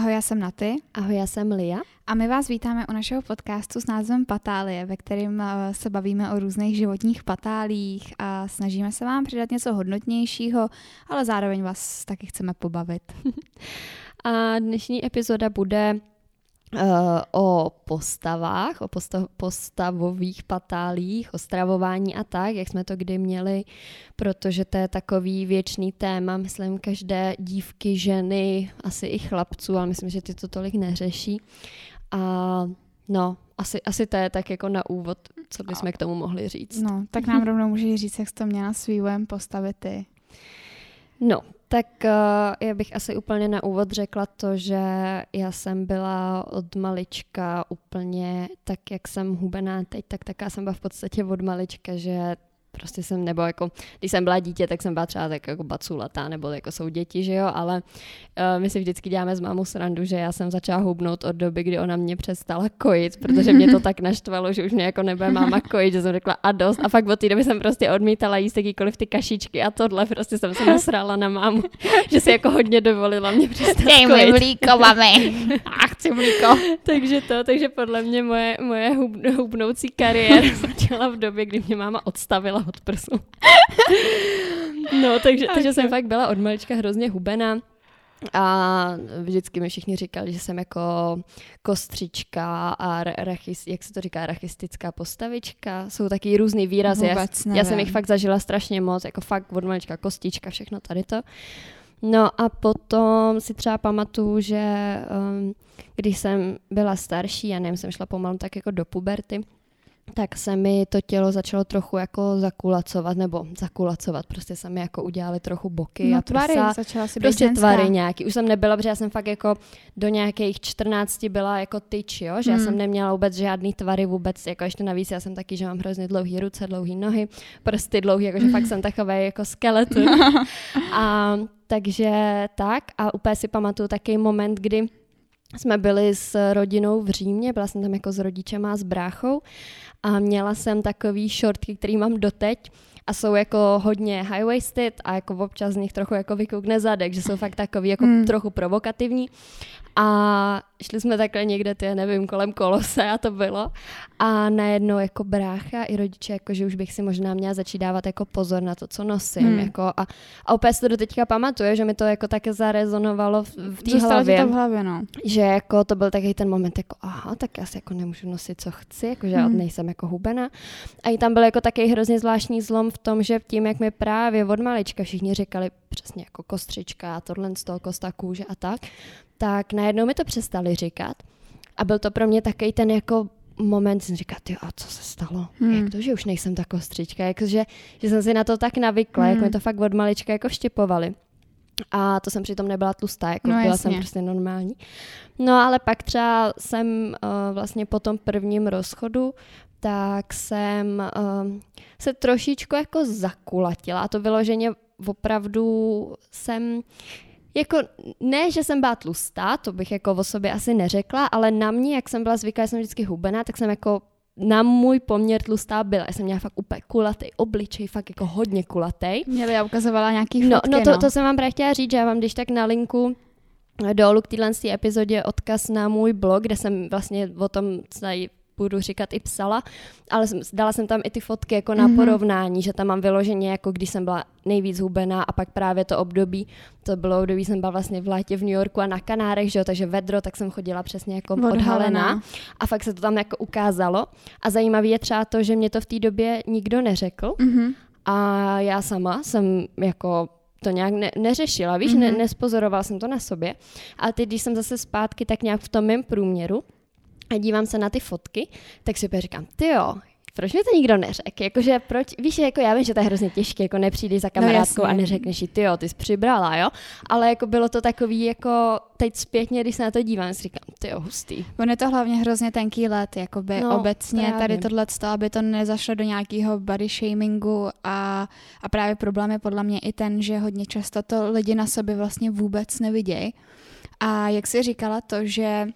Ahoj, já jsem Naty. Ahoj, já jsem Lia. A my vás vítáme u našeho podcastu s názvem Patálie, ve kterém eh, se bavíme o různých životních patálích a snažíme se vám přidat něco hodnotnějšího, ale zároveň vás taky chceme pobavit. a dnešní epizoda bude o postavách, o postav, postavových patálích, o stravování a tak, jak jsme to kdy měli, protože to je takový věčný téma, myslím, každé dívky, ženy, asi i chlapců, ale myslím, že ty to tolik neřeší. A no, asi, asi to je tak jako na úvod, co bychom k tomu mohli říct. No, tak nám rovnou můžeš říct, jak jsi to měla svým postavit ty. No, tak uh, já bych asi úplně na úvod řekla to, že já jsem byla od malička úplně tak, jak jsem hubená teď, tak taká jsem byla v podstatě od malička, že prostě jsem, nebo jako, když jsem byla dítě, tak jsem byla třeba tak jako baculatá, nebo jako jsou děti, že jo, ale uh, my si vždycky děláme s mámou srandu, že já jsem začala hubnout od doby, kdy ona mě přestala kojit, protože mě to tak naštvalo, že už mě jako nebude máma kojit, že jsem řekla a dost a fakt od té doby jsem prostě odmítala jíst jakýkoliv ty kašičky a tohle, prostě jsem se nasrala na mámu, že si jako hodně dovolila mě přestat Dej kojit. mlíko, mami. A chci mlíko. takže to, takže podle mě moje, moje hub, hubnoucí kariéra začala v době, kdy mě máma odstavila od prsu. no, takže, okay. takže jsem fakt byla od malička hrozně hubená. A vždycky mi všichni říkali, že jsem jako kostřička a rachis, jak se to říká, rachistická postavička. Jsou taky různý výrazy. já, já jsem jich fakt zažila strašně moc, jako fakt od malička kostička, všechno tady to. No a potom si třeba pamatuju, že um, když jsem byla starší, já nevím, jsem šla pomalu tak jako do puberty, tak se mi to tělo začalo trochu jako zakulacovat, nebo zakulacovat, prostě se mi jako udělali trochu boky no, a tvary, prsa. začala si prostě ženská. tvary nějaký. Už jsem nebyla, protože já jsem fakt jako do nějakých 14 byla jako tyč, jo, že hmm. já jsem neměla vůbec žádný tvary vůbec, jako ještě navíc já jsem taky, že mám hrozně dlouhé ruce, dlouhé nohy, prsty dlouhé, jakože fakt jsem takový jako skelet. a takže tak a úplně si pamatuju takový moment, kdy jsme byli s rodinou v Římě, byla jsem tam jako s rodičema a s bráchou a měla jsem takový šortky, který mám doteď a jsou jako hodně high-waisted a jako občas z nich trochu jako vykoukne zadek, že jsou fakt takový jako mm. trochu provokativní a šli jsme takhle někde, ty nevím, kolem kolose a to bylo. A najednou jako brácha i rodiče, jako že už bych si možná měla začít dávat jako pozor na to, co nosím. Hmm. Jako a, a opět si to do teďka pamatuje, že mi to jako také zarezonovalo v, v té hlavě. To v hlavě no. Že jako to byl takový ten moment, jako aha, tak já si jako nemůžu nosit, co chci, jako že hmm. nejsem jako hubená. A i tam byl jako takový hrozně zvláštní zlom v tom, že tím, jak mi právě od malička všichni říkali přesně jako kostřička a tohle z toho kosta kůže a tak, tak najednou mi to přestali říkat. A byl to pro mě takový ten jako moment, jsem říkala, ty, a co se stalo? Hmm. Jak to, že už nejsem ta kostřička? Jak, že, jsem si na to tak navykla, hmm. jak mi to fakt od malička jako štěpovali. A to jsem přitom nebyla tlustá, jako no, byla jasně. jsem prostě normální. No ale pak třeba jsem uh, vlastně po tom prvním rozchodu, tak jsem uh, se trošičku jako zakulatila. A to vyloženě opravdu jsem jako ne, že jsem byla tlustá, to bych jako o sobě asi neřekla, ale na mě, jak jsem byla zvyklá, jsem vždycky hubená, tak jsem jako na můj poměr tlustá byla. Já jsem měla fakt úplně kulatý obličej, fakt jako hodně kulatý. Měli já ukazovala nějaký no, fotky, no, no, to, no. to jsem vám právě chtěla říct, že já vám když tak na linku dolů k téhle epizodě odkaz na můj blog, kde jsem vlastně o tom celý budu říkat i psala, ale dala jsem tam i ty fotky jako na mm-hmm. porovnání, že tam mám vyloženě jako když jsem byla nejvíc hubená a pak právě to období, to bylo období, jsem byla vlastně v létě v New Yorku a na Kanárech, že jo, takže vedro, tak jsem chodila přesně jako odhalená. odhalená a fakt se to tam jako ukázalo a zajímavé je třeba to, že mě to v té době nikdo neřekl mm-hmm. a já sama jsem jako to nějak ne, neřešila, víš, mm-hmm. ne, nespozorovala jsem to na sobě. A teď, když jsem zase zpátky tak nějak v tom mém průměru, a dívám se na ty fotky, tak si opět říkám, ty jo, proč mi to nikdo neřekl? Jakože proč, víš, jako já vím, že to je hrozně těžké, jako nepřijdeš za no kamarádkou no, a neřekneš jí, ty jo, ty jsi přibrala, jo? Ale jako bylo to takový, jako teď zpětně, když se na to dívám, si říkám, ty jo, hustý. On je to hlavně hrozně tenký let, jakoby no, obecně právě. tady tohle, aby to nezašlo do nějakého body shamingu a, a právě problém je podle mě i ten, že hodně často to lidi na sobě vlastně vůbec nevidějí. A jak jsi říkala to, že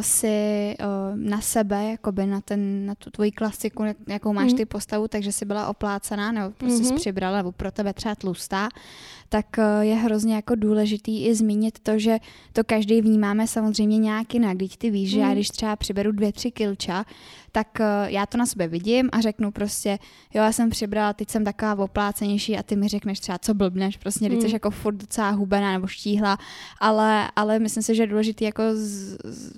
si uh, na sebe, jakoby na, ten, na tu tvoji klasiku, jakou máš mm. ty postavu, takže si byla oplácená, nebo prostě mm-hmm. přibrala, nebo pro tebe třeba tlustá, tak uh, je hrozně jako důležitý i zmínit to, že to každý vnímáme samozřejmě nějak jinak. Když ty víš, mm. že já mhm. když třeba přiberu dvě, tři kilča, tak uh, já to na sebe vidím a řeknu prostě, jo, já jsem přibrala, teď jsem taková oplácenější a ty mi řekneš třeba, co blbneš, prostě, teď mm. jsi jako furt docela hubená nebo štíhla, ale, ale myslím si, že je důležité jako z, z,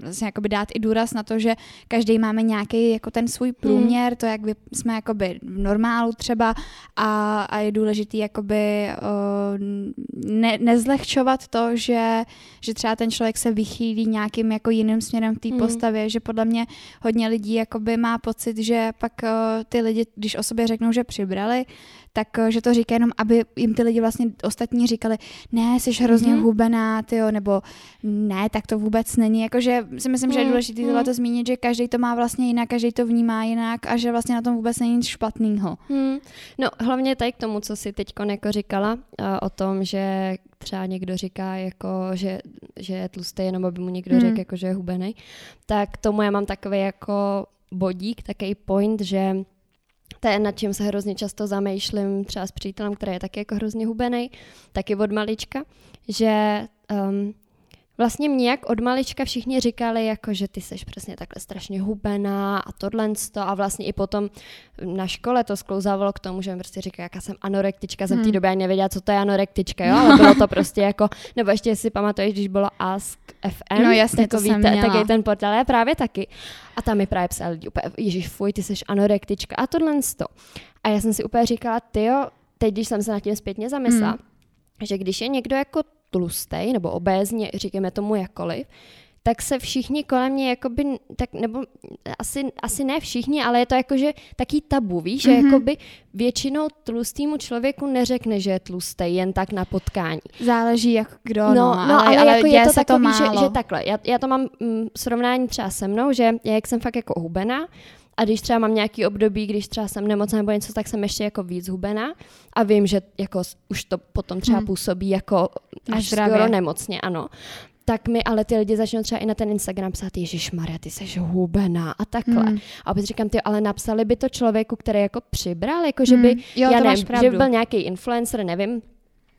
vlastně jakoby dát i důraz na to, že každý máme nějaký jako ten svůj průměr, mm. to, jak jsme jakoby v normálu třeba a, a je důležitý jakoby uh, ne, nezlehčovat to, že, že třeba ten člověk se vychýlí nějakým jako jiným směrem v té mm. postavě, že podle mě hodně lidí jakoby má pocit, že pak uh, ty lidi, když o sobě řeknou, že přibrali, tak uh, že to říká jenom, aby jim ty lidi vlastně ostatní říkali, ne, jsi hrozně mm-hmm. hubená, tyjo, nebo ne, tak to vůbec není. Jakože si myslím, mm-hmm. že je mhm, důležité mm-hmm. to zmínit, že každý to má vlastně jinak, každý to vnímá jinak a že vlastně na tom vůbec není nic špatného. Mm. No hlavně tady k tomu, co jsi teď jako říkala, uh, o tom, že třeba někdo říká, jako, že, že je tlustý, jenom aby mu někdo hmm. řekl, jako, že je hubený, tak tomu já mám takový jako bodík, takový point, že to je nad čím se hrozně často zamýšlím třeba s přítelem, který je taky jako hrozně hubený, taky od malička, že um, vlastně mě jak od malička všichni říkali, jako, že ty seš přesně takhle strašně hubená a tohle a vlastně i potom na škole to sklouzávalo k tomu, že mi prostě říkali, jaká jsem anorektička, jsem hmm. v té době ani nevěděla, co to je anorektička, jo, ale bylo to prostě jako, nebo ještě si pamatuješ, když bylo Ask FM, no jasně, to víte, taky ten portál, je právě taky. A tam mi právě psali lidi úplně, ježiš, fuj, ty seš anorektička a tohle A já jsem si úplně říkala, ty jo, teď, když jsem se nad tím zpětně zamyslela, hmm. že když je někdo jako tlustej nebo obézně, říkáme tomu jakkoliv, tak se všichni kolem mě jakoby, tak, nebo asi, asi ne všichni, ale je to jakože taký tabu, víš, mm-hmm. že mhm. jakoby většinou tlustýmu člověku neřekne, že je tlustý jen tak na potkání. Záleží jak kdo, no, no, ale, ale, ale jako je to, takový, to že, že takhle, já, já to mám mm, srovnání třeba se mnou, že já, jak jsem fakt jako hubená, a když třeba mám nějaký období, když třeba jsem nemocná nebo něco, tak jsem ještě jako víc hubená a vím, že jako už to potom třeba hmm. působí jako až skoro nemocně, ano tak mi ale ty lidi začnou třeba i na ten Instagram psát, Ježíš Maria, ty jsi hubená a takhle. Hmm. A opět říkám, ty ale napsali by to člověku, který jako přibral, jako že by, hmm. jo, já nevím, že by byl nějaký influencer, nevím,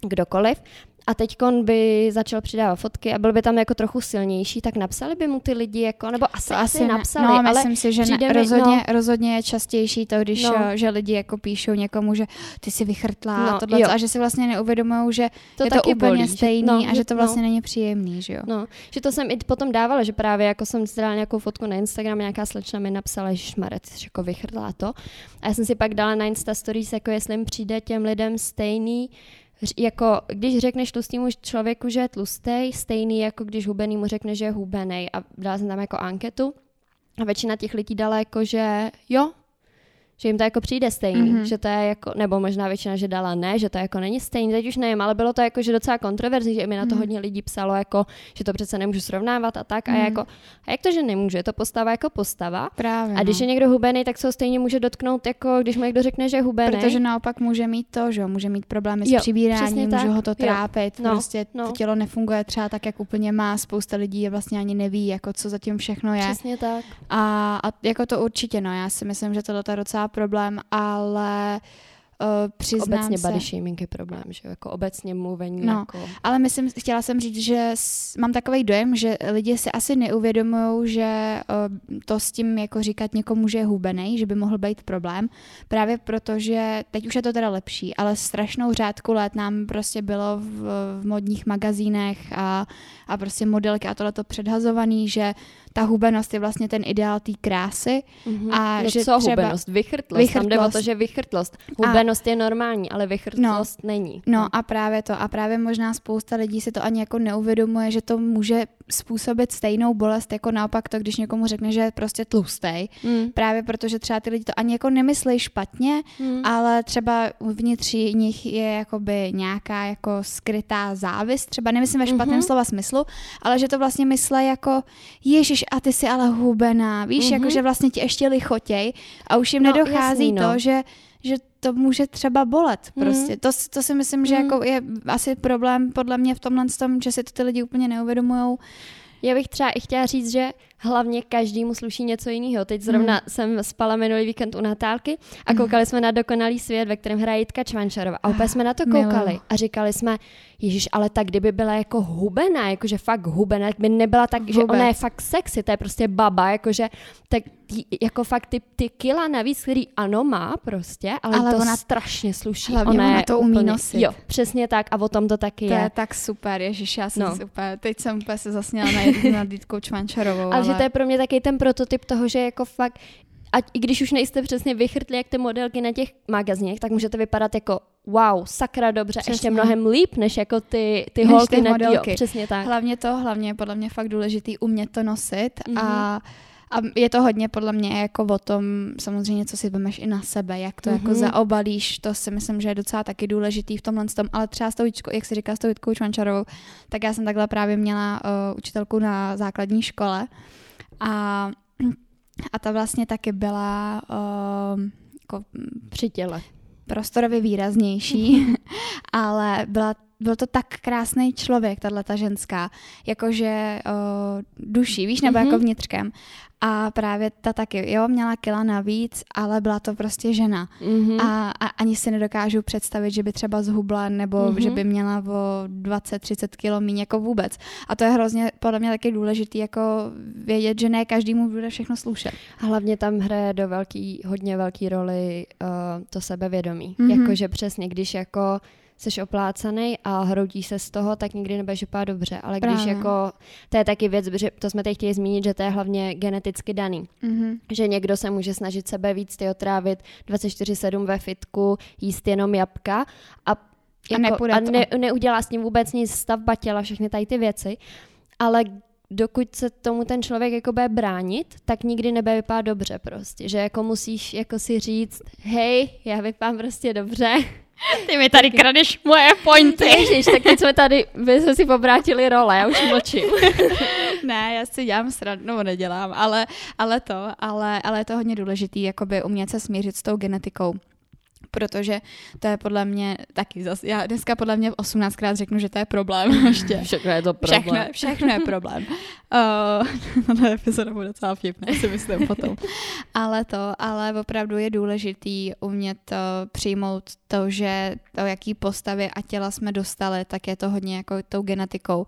kdokoliv, a teď by začal přidávat fotky a byl by tam jako trochu silnější, tak napsali by mu ty lidi jako, nebo asi, to asi napsali, no, ale myslím si, že ne, rozhodně, no, rozhodně je častější to, když no. že lidi jako píšou někomu, že ty si vychrtlá no, tohle, a že si vlastně neuvědomují, že to je to úplně bolí, stejný že, no, a že to vlastně no. není příjemný, že jo. No, že to jsem i potom dávala, že právě jako jsem si dala nějakou fotku na Instagram, nějaká slečna mi napsala, že šmare, ty jsi jako vychrtlá to. A já jsem si pak dala na Insta Stories, jako jestli jim přijde těm lidem stejný, jako když řekneš tlustému člověku, že je tlustý, stejný jako když hubený mu řekne, že je hubený a dala jsem tam jako anketu. A většina těch lidí dala jako, že jo, že jim to jako přijde stejný, mm-hmm. že to je jako, nebo možná většina, že dala ne, že to jako není stejný, teď už nevím, ale bylo to jako, že docela kontroverzní, že mi na to mm-hmm. hodně lidí psalo, jako, že to přece nemůžu srovnávat a tak, mm-hmm. a mhm. jako, a jak to, že nemůže, je to postava jako postava. Právě, a když no. je někdo hubený, tak se ho stejně může dotknout, jako když mu někdo řekne, že je hubený. Protože naopak může mít to, že může mít problémy s jo, přibíráním, může ho to trápit, jo. No, prostě no. to tělo nefunguje třeba tak, jak úplně má, spousta lidí je vlastně ani neví, jako co zatím všechno je. Přesně tak. A, a jako to určitě, no, já si myslím, že tohle je docela problém ale uh, přiznám obecně se... body shaming je problém, že jako obecně mluvení. No, jako... ale myslím, chtěla jsem říct, že s, mám takový dojem, že lidi si asi neuvědomují, že uh, to s tím jako říkat někomu, že je hubený, že by mohl být problém, právě protože, teď už je to teda lepší, ale strašnou řádku let nám prostě bylo v, v modních magazínech a, a prostě modelky a tohle to předhazovaný, že ta hubenost je vlastně ten ideál té krásy. Mm-hmm. A no že co třeba... hubenost? Vychrtlost. vychrtlost. Tam jde o to, že vychrtlost. Hubenost a... je normální, ale vychrtlost no, není. No a právě to. A právě možná spousta lidí si to ani jako neuvědomuje, že to může způsobit stejnou bolest, jako naopak to, když někomu řekne, že je prostě tlustej. Mm. Právě protože třeba ty lidi to ani jako nemyslí špatně, mm. ale třeba vnitř nich je jakoby nějaká jako skrytá závist, třeba nemyslím ve špatném mm-hmm. slova smyslu, ale že to vlastně myslí jako Ježíš, a ty jsi ale hubená, víš, mm-hmm. jako že vlastně ti ještě lichotěj a už jim no, nedochází jasný, no. to, že, že to může třeba bolet mhm. prostě. Mm. To, to si myslím, že mm. jako je asi problém podle mě v tomhle tom, že si to ty lidi úplně neuvědomujou, Já bych třeba i chtěla říct, že hlavně každému sluší něco jiného. Teď zrovna hmm. jsem spala minulý víkend u Natálky a koukali hmm. jsme na Dokonalý svět, ve kterém hraje Jitka Čvančarová. A úplně jsme na to koukali Milu. a říkali jsme, Ježíš, ale tak kdyby byla jako hubená, jakože fakt hubená, by nebyla tak, Vůbec. že ona je fakt sexy, to je prostě baba, jakože tak jako fakt ty, ty kila navíc, který ano má prostě, ale, ale to ona strašně sluší. Hlavně ona, ona to umí úplně, nosit. Jo, přesně tak a o tom to taky to je. je tak super, ježiš, já jsem no. super. Teď jsem úplně se zasněla na, na Dítkou Čvančarovou. ale, ale že to je pro mě taky ten prototyp toho, že jako fakt a i když už nejste přesně vychrtli jak ty modelky na těch magazínech, tak můžete vypadat jako wow, sakra dobře, přesně. ještě mnohem líp, než jako ty, ty než holky ty na modelky. Jo, přesně tak. Hlavně to, hlavně podle mě fakt důležitý umět to nosit mm-hmm. a mhm. A je to hodně podle mě jako o tom, samozřejmě, co si vemeš i na sebe, jak to mm-hmm. jako mhm. zaobalíš, to si myslím, že je docela taky důležitý v tomhle tom, ale třeba s tou, jak si říká, s tou Jitkou Čvančarovou, tak já jsem takhle právě měla uh, učitelku na základní škole a a ta vlastně taky byla uh, jako při těle. Prostorově výraznější, ale byla byl to tak krásný člověk, tahle ta ženská, jakože uh, duší, víš, nebo mm-hmm. jako vnitřkem. A právě ta taky, jo, měla kila navíc, ale byla to prostě žena. Mm-hmm. A, a ani si nedokážu představit, že by třeba zhubla, nebo mm-hmm. že by měla o 20-30 kilo míň, jako vůbec. A to je hrozně podle mě taky důležitý, jako vědět, že ne každému bude všechno slušet. A hlavně tam hraje do velký, hodně velký roli uh, to sebevědomí. Mm-hmm. Jakože přesně, když jako jsi oplácaný a hroutí se z toho, tak nikdy nebudeš vypadat dobře. Ale když Právě. jako, to je taky věc, že to jsme teď chtěli zmínit, že to je hlavně geneticky daný. Mm-hmm. Že někdo se může snažit sebe víc ty otrávit 24-7 ve fitku, jíst jenom jabka a, jako, a, a ne, neudělá s ním vůbec nic stavba těla, všechny tady ty věci. Ale dokud se tomu ten člověk jako bude bránit, tak nikdy nebude vypadat dobře prostě. Že jako musíš jako si říct, hej, já vypadám prostě dobře, ty mi tady kradeš moje pointy. Ježiš, tak teď jsme tady, my jsme si pobrátili role, já už mlčím. ne, já si dělám srandu, nebo nedělám, ale, ale to, ale, ale je to hodně důležitý, jakoby umět se smířit s tou genetikou protože to je podle mě taky zase, já dneska podle mě 18krát řeknu, že to je problém ještě. Všechno je to problém. Všechno, všechno je problém. uh, to epizoda bude docela vtipná, si myslím potom. ale to, ale opravdu je důležitý umět uh, přijmout to, že to, jaký postavy a těla jsme dostali, tak je to hodně jako tou genetikou.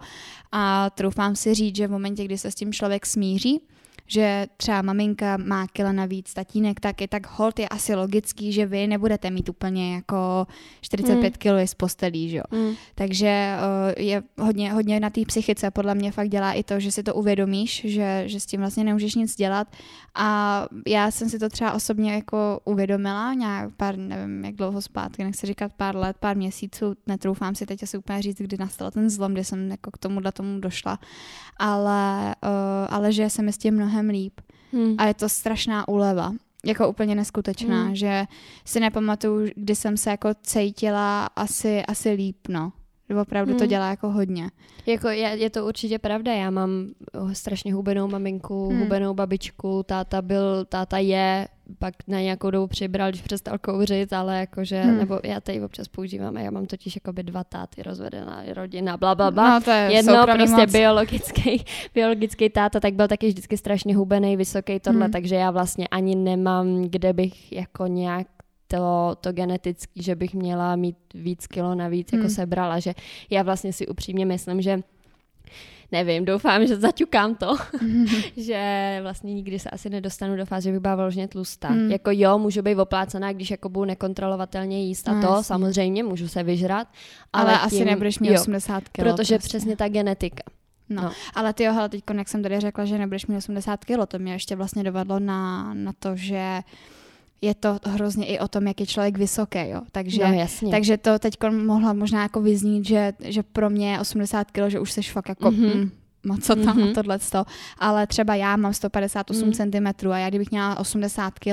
A troufám si říct, že v momentě, kdy se s tím člověk smíří, že třeba maminka má kila navíc, tatínek taky, tak hold je asi logický, že vy nebudete mít úplně jako 45 mm. kg z postelí, že jo. Mm. Takže uh, je hodně, hodně na té psychice podle mě fakt dělá i to, že si to uvědomíš, že, že s tím vlastně nemůžeš nic dělat a já jsem si to třeba osobně jako uvědomila nějak pár, nevím jak dlouho zpátky, nechci říkat pár let, pár měsíců, netroufám si teď asi úplně říct, kdy nastal ten zlom, kdy jsem jako k tomuhle tomu došla, ale, uh, ale že se mi s tím mnohem mnohem líp. Hmm. A je to strašná úleva. Jako úplně neskutečná, hmm. že si nepamatuju, kdy jsem se jako cítila asi, asi líp, no. Opravdu hmm. to dělá jako hodně. Jako je, je to určitě pravda, já mám strašně hubenou maminku, hmm. hubenou babičku, táta byl, táta je pak na nějakou dobu přibral, když přestal kouřit, ale jakože, hmm. nebo já tady občas používám, já mám totiž jakoby dva táty, rozvedená rodina, bla, bla, bla. No, to je Jedno prostě moc. biologický, biologický táta, tak byl taky vždycky strašně hubený, vysoký tohle, hmm. takže já vlastně ani nemám, kde bych jako nějak to, to genetický, že bych měla mít víc kilo navíc, jako hmm. sebrala, že já vlastně si upřímně myslím, že nevím, doufám, že zaťukám to, že vlastně nikdy se asi nedostanu do fáze, že bych byla vložně tlustá. Mm. Jako jo, můžu být oplácená, když jako budu nekontrolovatelně jíst a no, to, jasně. samozřejmě, můžu se vyžrat. Ale, ale tím, asi nebudeš mít jo, 80 kg. Protože prostě. přesně ta genetika. No, no. ale ty jo, hele, teď, jak jsem tady řekla, že nebudeš mít 80 kg, to mě ještě vlastně dovadlo na, na to, že je to hrozně i o tom, jak je člověk vysoký, jo. Takže, no, jasně. takže to teď mohla možná jako vyznít, že, že pro mě 80 kg, že už jsi fakt jako mm-hmm. mm, moc co tam mm-hmm. a tohle Ale třeba já mám 158 mm. cm a já kdybych měla 80 kg,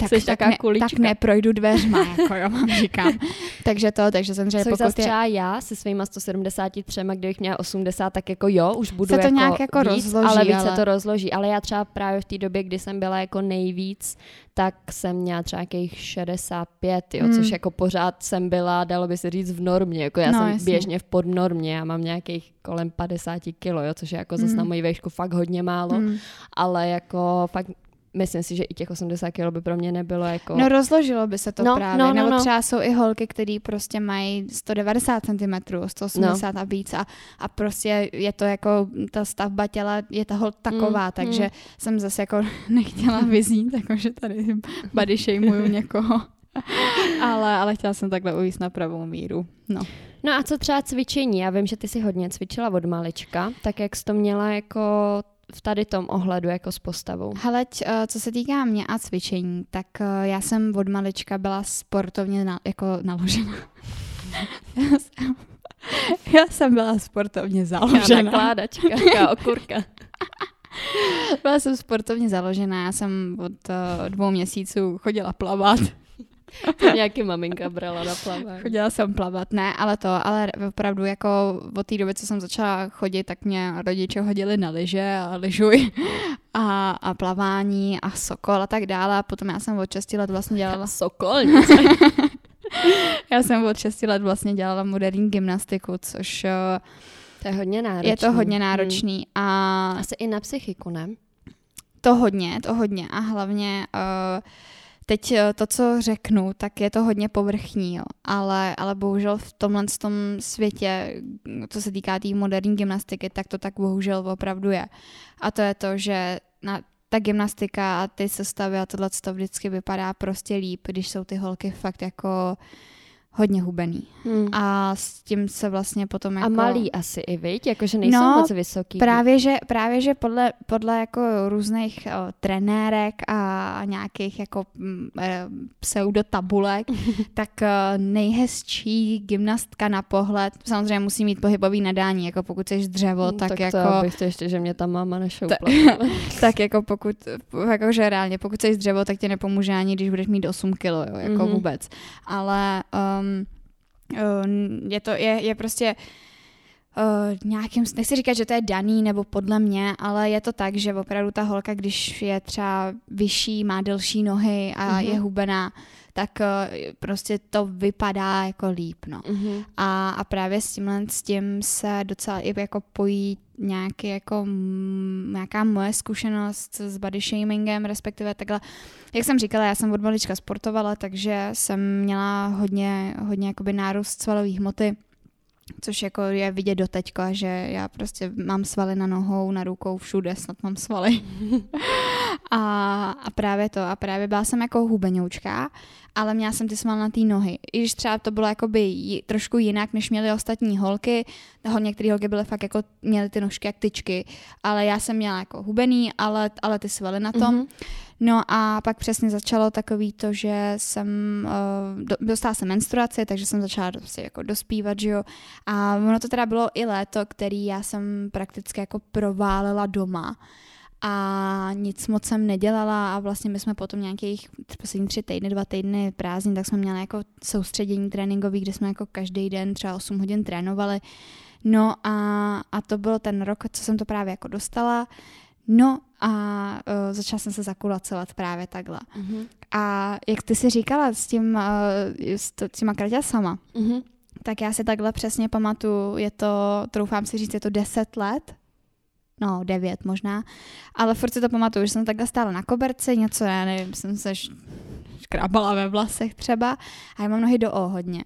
tak, tak, tak, ne, tak neprojdu dveřma, jako jo, mám říkám. takže to, takže jsem řekla, pokud je... třeba já se svýma 173, kdybych měla 80, tak jako jo, už budu se to jako nějak jako víc, rozloží, ale víc ale... se to rozloží. Ale já třeba právě v té době, kdy jsem byla jako nejvíc, tak jsem měla třeba nějakých 65, jo, Hmm. což jako pořád jsem byla, dalo by se říct, v normě. Jako já No, jsem jasně. běžně v podnormě, já mám nějakých kolem 50 kilo, jo, což je jako zase Hmm. na moji výšku fakt hodně málo, Hmm. ale jako fakt myslím si, že i těch 80 kilo by pro mě nebylo jako... No rozložilo by se to No, právě. no, no, Nebo no. třeba jsou i holky, které prostě mají 190 cm, 180 No. a víc a, a prostě je to jako, ta stavba těla je ta hol taková, Mm, takže mm. jsem zase jako nechtěla vyzít, jakože tady body shameuju někoho. ale, ale chtěla jsem takhle uvíct na pravou míru. No. No a co třeba cvičení? Já vím, že ty si hodně cvičila od malička, tak jak jsi to měla jako v tady tom ohledu jako s postavou? Heleď, eh, co se týká mě a cvičení, tak eh, já jsem od malička byla sportovně na, jako naložena. já, jsem, já jsem byla sportovně založena. nakládačka, taká okurka. Byla jsem sportovně založená, já jsem od uh, dvou měsíců chodila plavat. To nějaký maminka brala na plavání. Chodila jsem plavat, ne, ale to, ale opravdu jako od té doby, co jsem začala chodit, tak mě rodiče hodili na lyže a lyžuj a, a plavání a sokol a tak dále. A potom já jsem od 6 let vlastně dělala, Sokolnice. já jsem od 6 let vlastně dělala moderní gymnastiku, což eh, To je hodně náročné. je to hodně náročný a Hmm. Asi i na psychiku, ne? To hodně, to hodně a hlavně uh, teď eh, to, co řeknu, tak je to hodně povrchní, jo. Ale, ale bohužel v tomhle tom světě, co se týká té tý moderní gymnastiky, tak to tak bohužel opravdu je. A to je to, že na, ta gymnastika a ty sestavy a tohle to vždycky vypadá prostě líp, když jsou ty holky fakt jako hodně hubený. Hmm. A, s tím se vlastně potom jako... a malý asi i, viď? Jakože nejsou No, moc vysoký. Právě že, právě, že podle, podle jako různých o, trenérek a nějakých jako mm, eh, pseudotabulek, tak eh, nejhezčí gymnastka na pohled, samozřejmě musí mít pohybový nadání, jako pokud jsi dřevo, Hmm, tak, tak jako, to bych to ještě, že mě ta máma nešoupla. tak jako pokud, jakože reálně, pokud jsi dřevo, tak ti nepomůže ani, když budeš mít 8 kilo, jo, jako Mhm. mm-hmm. vůbec. Ale um, um, je to, je, je prostě Uh, nějakým, nechci říkat, že to je daný nebo podle mě, ale je to tak, že opravdu ta holka, když je třeba vyšší, má delší nohy a Mhm. je hubená, tak uh, prostě to vypadá jako líp, no. Mhm. A, a právě s tímhle s tím se docela i jako pojí nějaký jako nějaká moje zkušenost s body shamingem, respektive takhle. Jak jsem říkala, já jsem od malička sportovala, takže jsem měla hodně, hodně jakoby nárůst svalové hmoty, což jako je vidět do teďka, že já prostě mám svaly na nohou, na rukou, všude snad mám svaly. a, a právě to, a právě byla jsem jako hubenoučka, ale měla jsem ty svaly na té nohy. I když třeba to bylo jakoby trošku jinak, než měly ostatní holky, toho některé holky byly fakt jako, měly ty nožky jak tyčky, ale já jsem měla jako hubený, ale, ale ty svaly na tom. Mhm. No a pak přesně začalo takový to, že jsem, uh, do, dostala jsem menstruaci, takže jsem začala prostě jako dospívat, že jo. A ono to teda bylo i léto, který já jsem prakticky jako proválila doma a nic moc jsem nedělala a vlastně my jsme potom nějakých poslední tři týdny, dva týdny prázdnin, tak jsme měli jako soustředění tréninkový, kde jsme jako každý den třeba 8 hodin trénovali. No a, a to byl ten rok, co jsem to právě jako dostala. No a uh, začala jsem se zakulacovat právě takhle. Mhm. A jak ty si říkala s, tím, uh, s t- těma kraťasama, Mhm. tak já si takhle přesně pamatuju, je to, troufám si říct, je to 10 let, no 9 možná, ale furt si to pamatuju, že jsem takhle stála na koberci, něco, já nevím, jsem se š- škrábala ve vlasech třeba a já mám nohy do O hodně.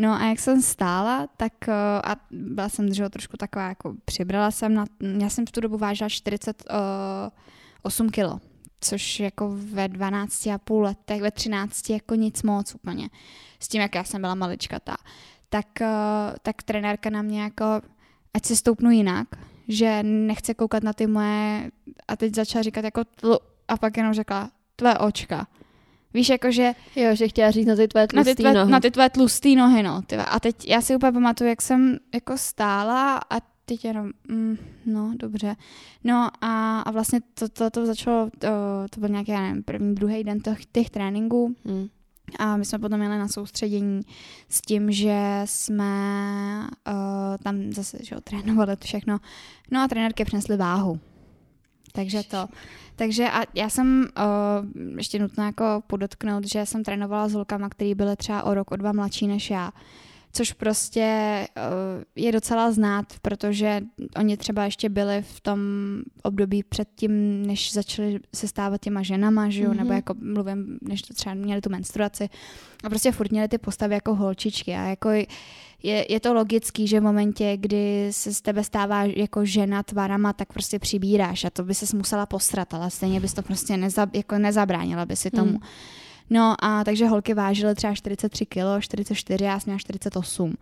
No a jak jsem stála, tak uh, a byla jsem že trošku taková, jako přibrala jsem, na, já jsem v tu dobu vážila 48 kilo, což jako ve 12 a půl letech, ve 13 jako nic moc úplně. S tím, jak já jsem byla maličkatá. Tak, uh, tak trenérka na mě jako, ať si stoupnu jinak, že nechce koukat na ty moje, a teď začala říkat jako, tlu, a pak jenom řekla, tvé očka. Víš, jakože Jo, že chtěla říct na ty tvé na tlustý ty, tvé, nohy. na ty tvé tlustý nohy, no. Tyva. A teď já si úplně pamatuju, jak jsem jako stála a teď jenom, mm, no, dobře. No a, a vlastně to, to, to začalo, to, to byl nějaký, já nevím, první, druhý den těch, těch tréninků Hmm. a my jsme potom jeli na soustředění s tím, že jsme uh, tam zase že jo, trénovali to všechno. No a trenérky přinesly váhu. Takže to. Takže a já jsem uh, ještě nutno jako podotknout, že jsem trénovala s holkama, který byly třeba o rok, o dva mladší než já. Což prostě uh, je docela znát, protože oni třeba ještě byli v tom období předtím, než začali se stávat těma ženama, že jo? Mm-hmm. nebo jako mluvím, než to třeba měli tu menstruaci. A prostě furt měli ty postavy jako holčičky a jako je, je to logický, že v momentě, kdy se z tebe stává jako žena tvarama, tak prostě přibíráš a to by se musela postrat, ale stejně bys to prostě neza, jako nezabránila by si tomu. Hmm. No a takže holky vážily třeba 43 kg, 44, já jsem měla 48.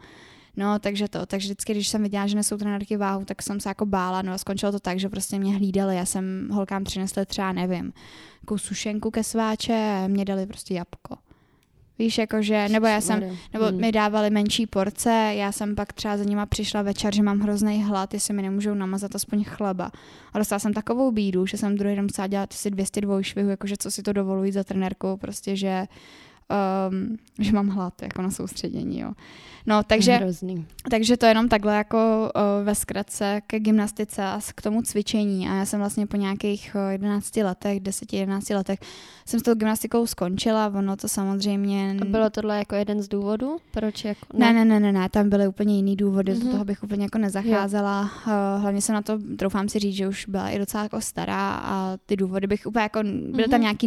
No, takže to, takže vždycky, když jsem viděla, že nesou trenérky váhu, tak jsem se jako bála, no a skončilo to tak, že prostě mě hlídali, já jsem holkám přinesla třeba, nevím, jako sušenku ke sváče, mě dali prostě jabko. Víš, jakože, nebo já jsem, nebo hmm. mi dávali menší porce, já jsem pak třeba za nima přišla večer, že mám hrozný hlad, jestli mi nemůžou namazat aspoň chleba. A dostala jsem takovou bídu, že jsem druhý den musela dělat asi 202 švihů, jakože co si to dovolují za trenérkou, prostě, že, um, že mám hlad jako na soustředění, jo. No, takže, Hrozný. takže to jenom takhle jako uh, ve zkratce ke gymnastice a k tomu cvičení. A já jsem vlastně po nějakých 11 letech, 10-11 letech jsem s tou gymnastikou skončila. Ono to samozřejmě... A bylo tohle jako jeden z důvodů? Proč jako... Ne, ne, ne, ne, ne tam byly úplně jiný důvody, mm-hmm. do toho bych úplně jako nezacházela. Uh, hlavně jsem na to, troufám si říct, že už byla i docela jako stará a ty důvody bych úplně jako, byly mm-hmm. tam nějaký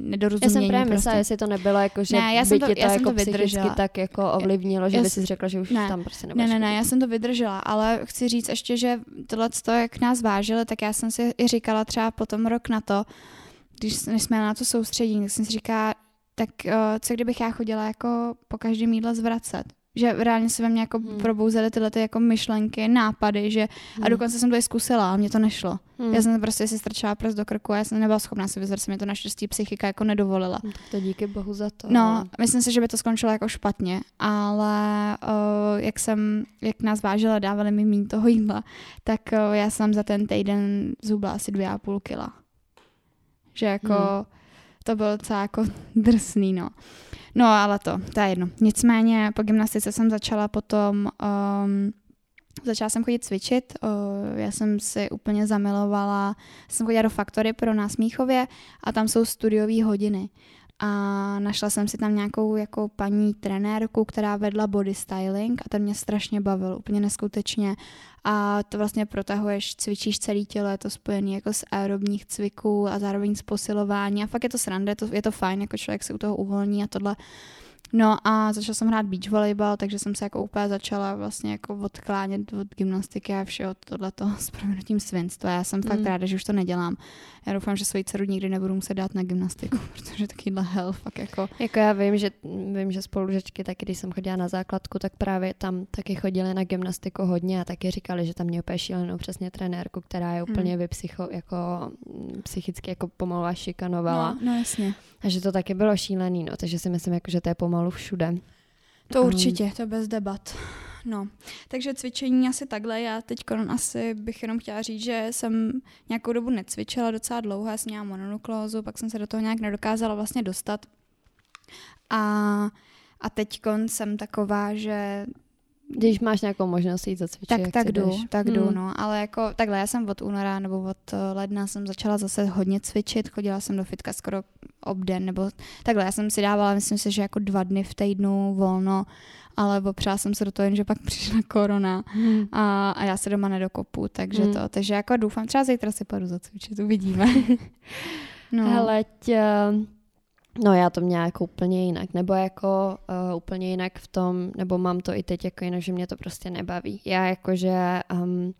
nedorozumění. Já jsem právě prostě. myslela, jestli to nebylo jako, že ne, já jsem to, já to jsem jako to vydržela. tak jako ovlivnilo, že já, by si řekla, že už ne, tam prostě Ne, ne, ne, já jsem to vydržela, ale chci říct ještě, že tohle, jak nás vážili, tak já jsem si i říkala třeba potom rok na to, když jsme na to soustředění, tak jsem si říkala, tak uh, co kdybych já chodila jako po každém jídle zvracet? Že reálně se ve mně jako hmm. probouzely tyhle ty jako myšlenky, nápady, že hmm. a dokonce jsem to i zkusila a mě to nešlo. Hmm. Já jsem prostě si strčila prst do krku a já jsem nebyla schopná si vyzvat, se mi to naštěstí psychika jako nedovolila. Hmm, tak to díky bohu za to. No, myslím si, že by to skončilo jako špatně, ale uh, jak jsem, jak nás vážila, dávali mi méně toho jídla, tak uh, já jsem za ten týden zhubla asi dvě a půl kila. Že jako hmm. to bylo docela jako drsný, no. No ale to, to je jedno. Nicméně po gymnastice jsem začala potom, um, začala jsem chodit cvičit, uh, já jsem si úplně zamilovala, jsem chodila do Faktory pro nás Míchově a tam jsou studiové hodiny a našla jsem si tam nějakou jako paní trenérku, která vedla body styling a ten mě strašně bavil, úplně neskutečně. A to vlastně protahuješ, cvičíš celý tělo, je to spojený jako s aerobních cviků a zároveň s posilování. A fakt je to srande, je to, je to fajn, jako člověk se u toho uvolní a tohle No a začala jsem hrát beach volleyball, takže jsem se jako úplně začala vlastně jako odklánět od gymnastiky a všeho tohleto s proměnutím svinstva. Já jsem mm. fakt ráda, že už to nedělám. Já doufám, že svoji dceru nikdy nebudu muset dát na gymnastiku, protože takovýhle hell fakt jako... Jako já vím, že, vím, že spolužečky taky, když jsem chodila na základku, tak právě tam taky chodili na gymnastiku hodně a taky říkali, že tam mě úplně šílenou přesně trenérku, která je úplně mm. vypsycho, jako psychicky jako pomalu šikanovala. No, no jasně. A že to taky bylo šílený, no, takže si myslím, jako, že to je pomalu všude. To určitě, to bez debat. No, takže cvičení asi takhle. Já teď asi bych jenom chtěla říct, že jsem nějakou dobu necvičila docela dlouho, já jsem měla mononuklózu, pak jsem se do toho nějak nedokázala vlastně dostat. A, a teď jsem taková, že když máš nějakou možnost jít zacvičit, tak, tak jdu, jdeš. tak jdu, hmm. no. Ale jako takhle, já jsem od února nebo od eh, ledna jsem začala zase hodně cvičit, chodila jsem do fitka skoro obden, nebo takhle, já jsem si dávala, myslím si, že jako dva dny v týdnu volno, ale opřála jsem se do toho, že pak přišla korona hmm. a, a já se doma nedokopu, takže hmm. to, takže jako doufám, třeba zítra si půjdu zacvičit, uvidíme. no. Hele, tě, No já to měla jako úplně jinak, nebo jako uh, úplně jinak v tom, nebo mám to i teď jako jinak, že mě to prostě nebaví. Já jakože um,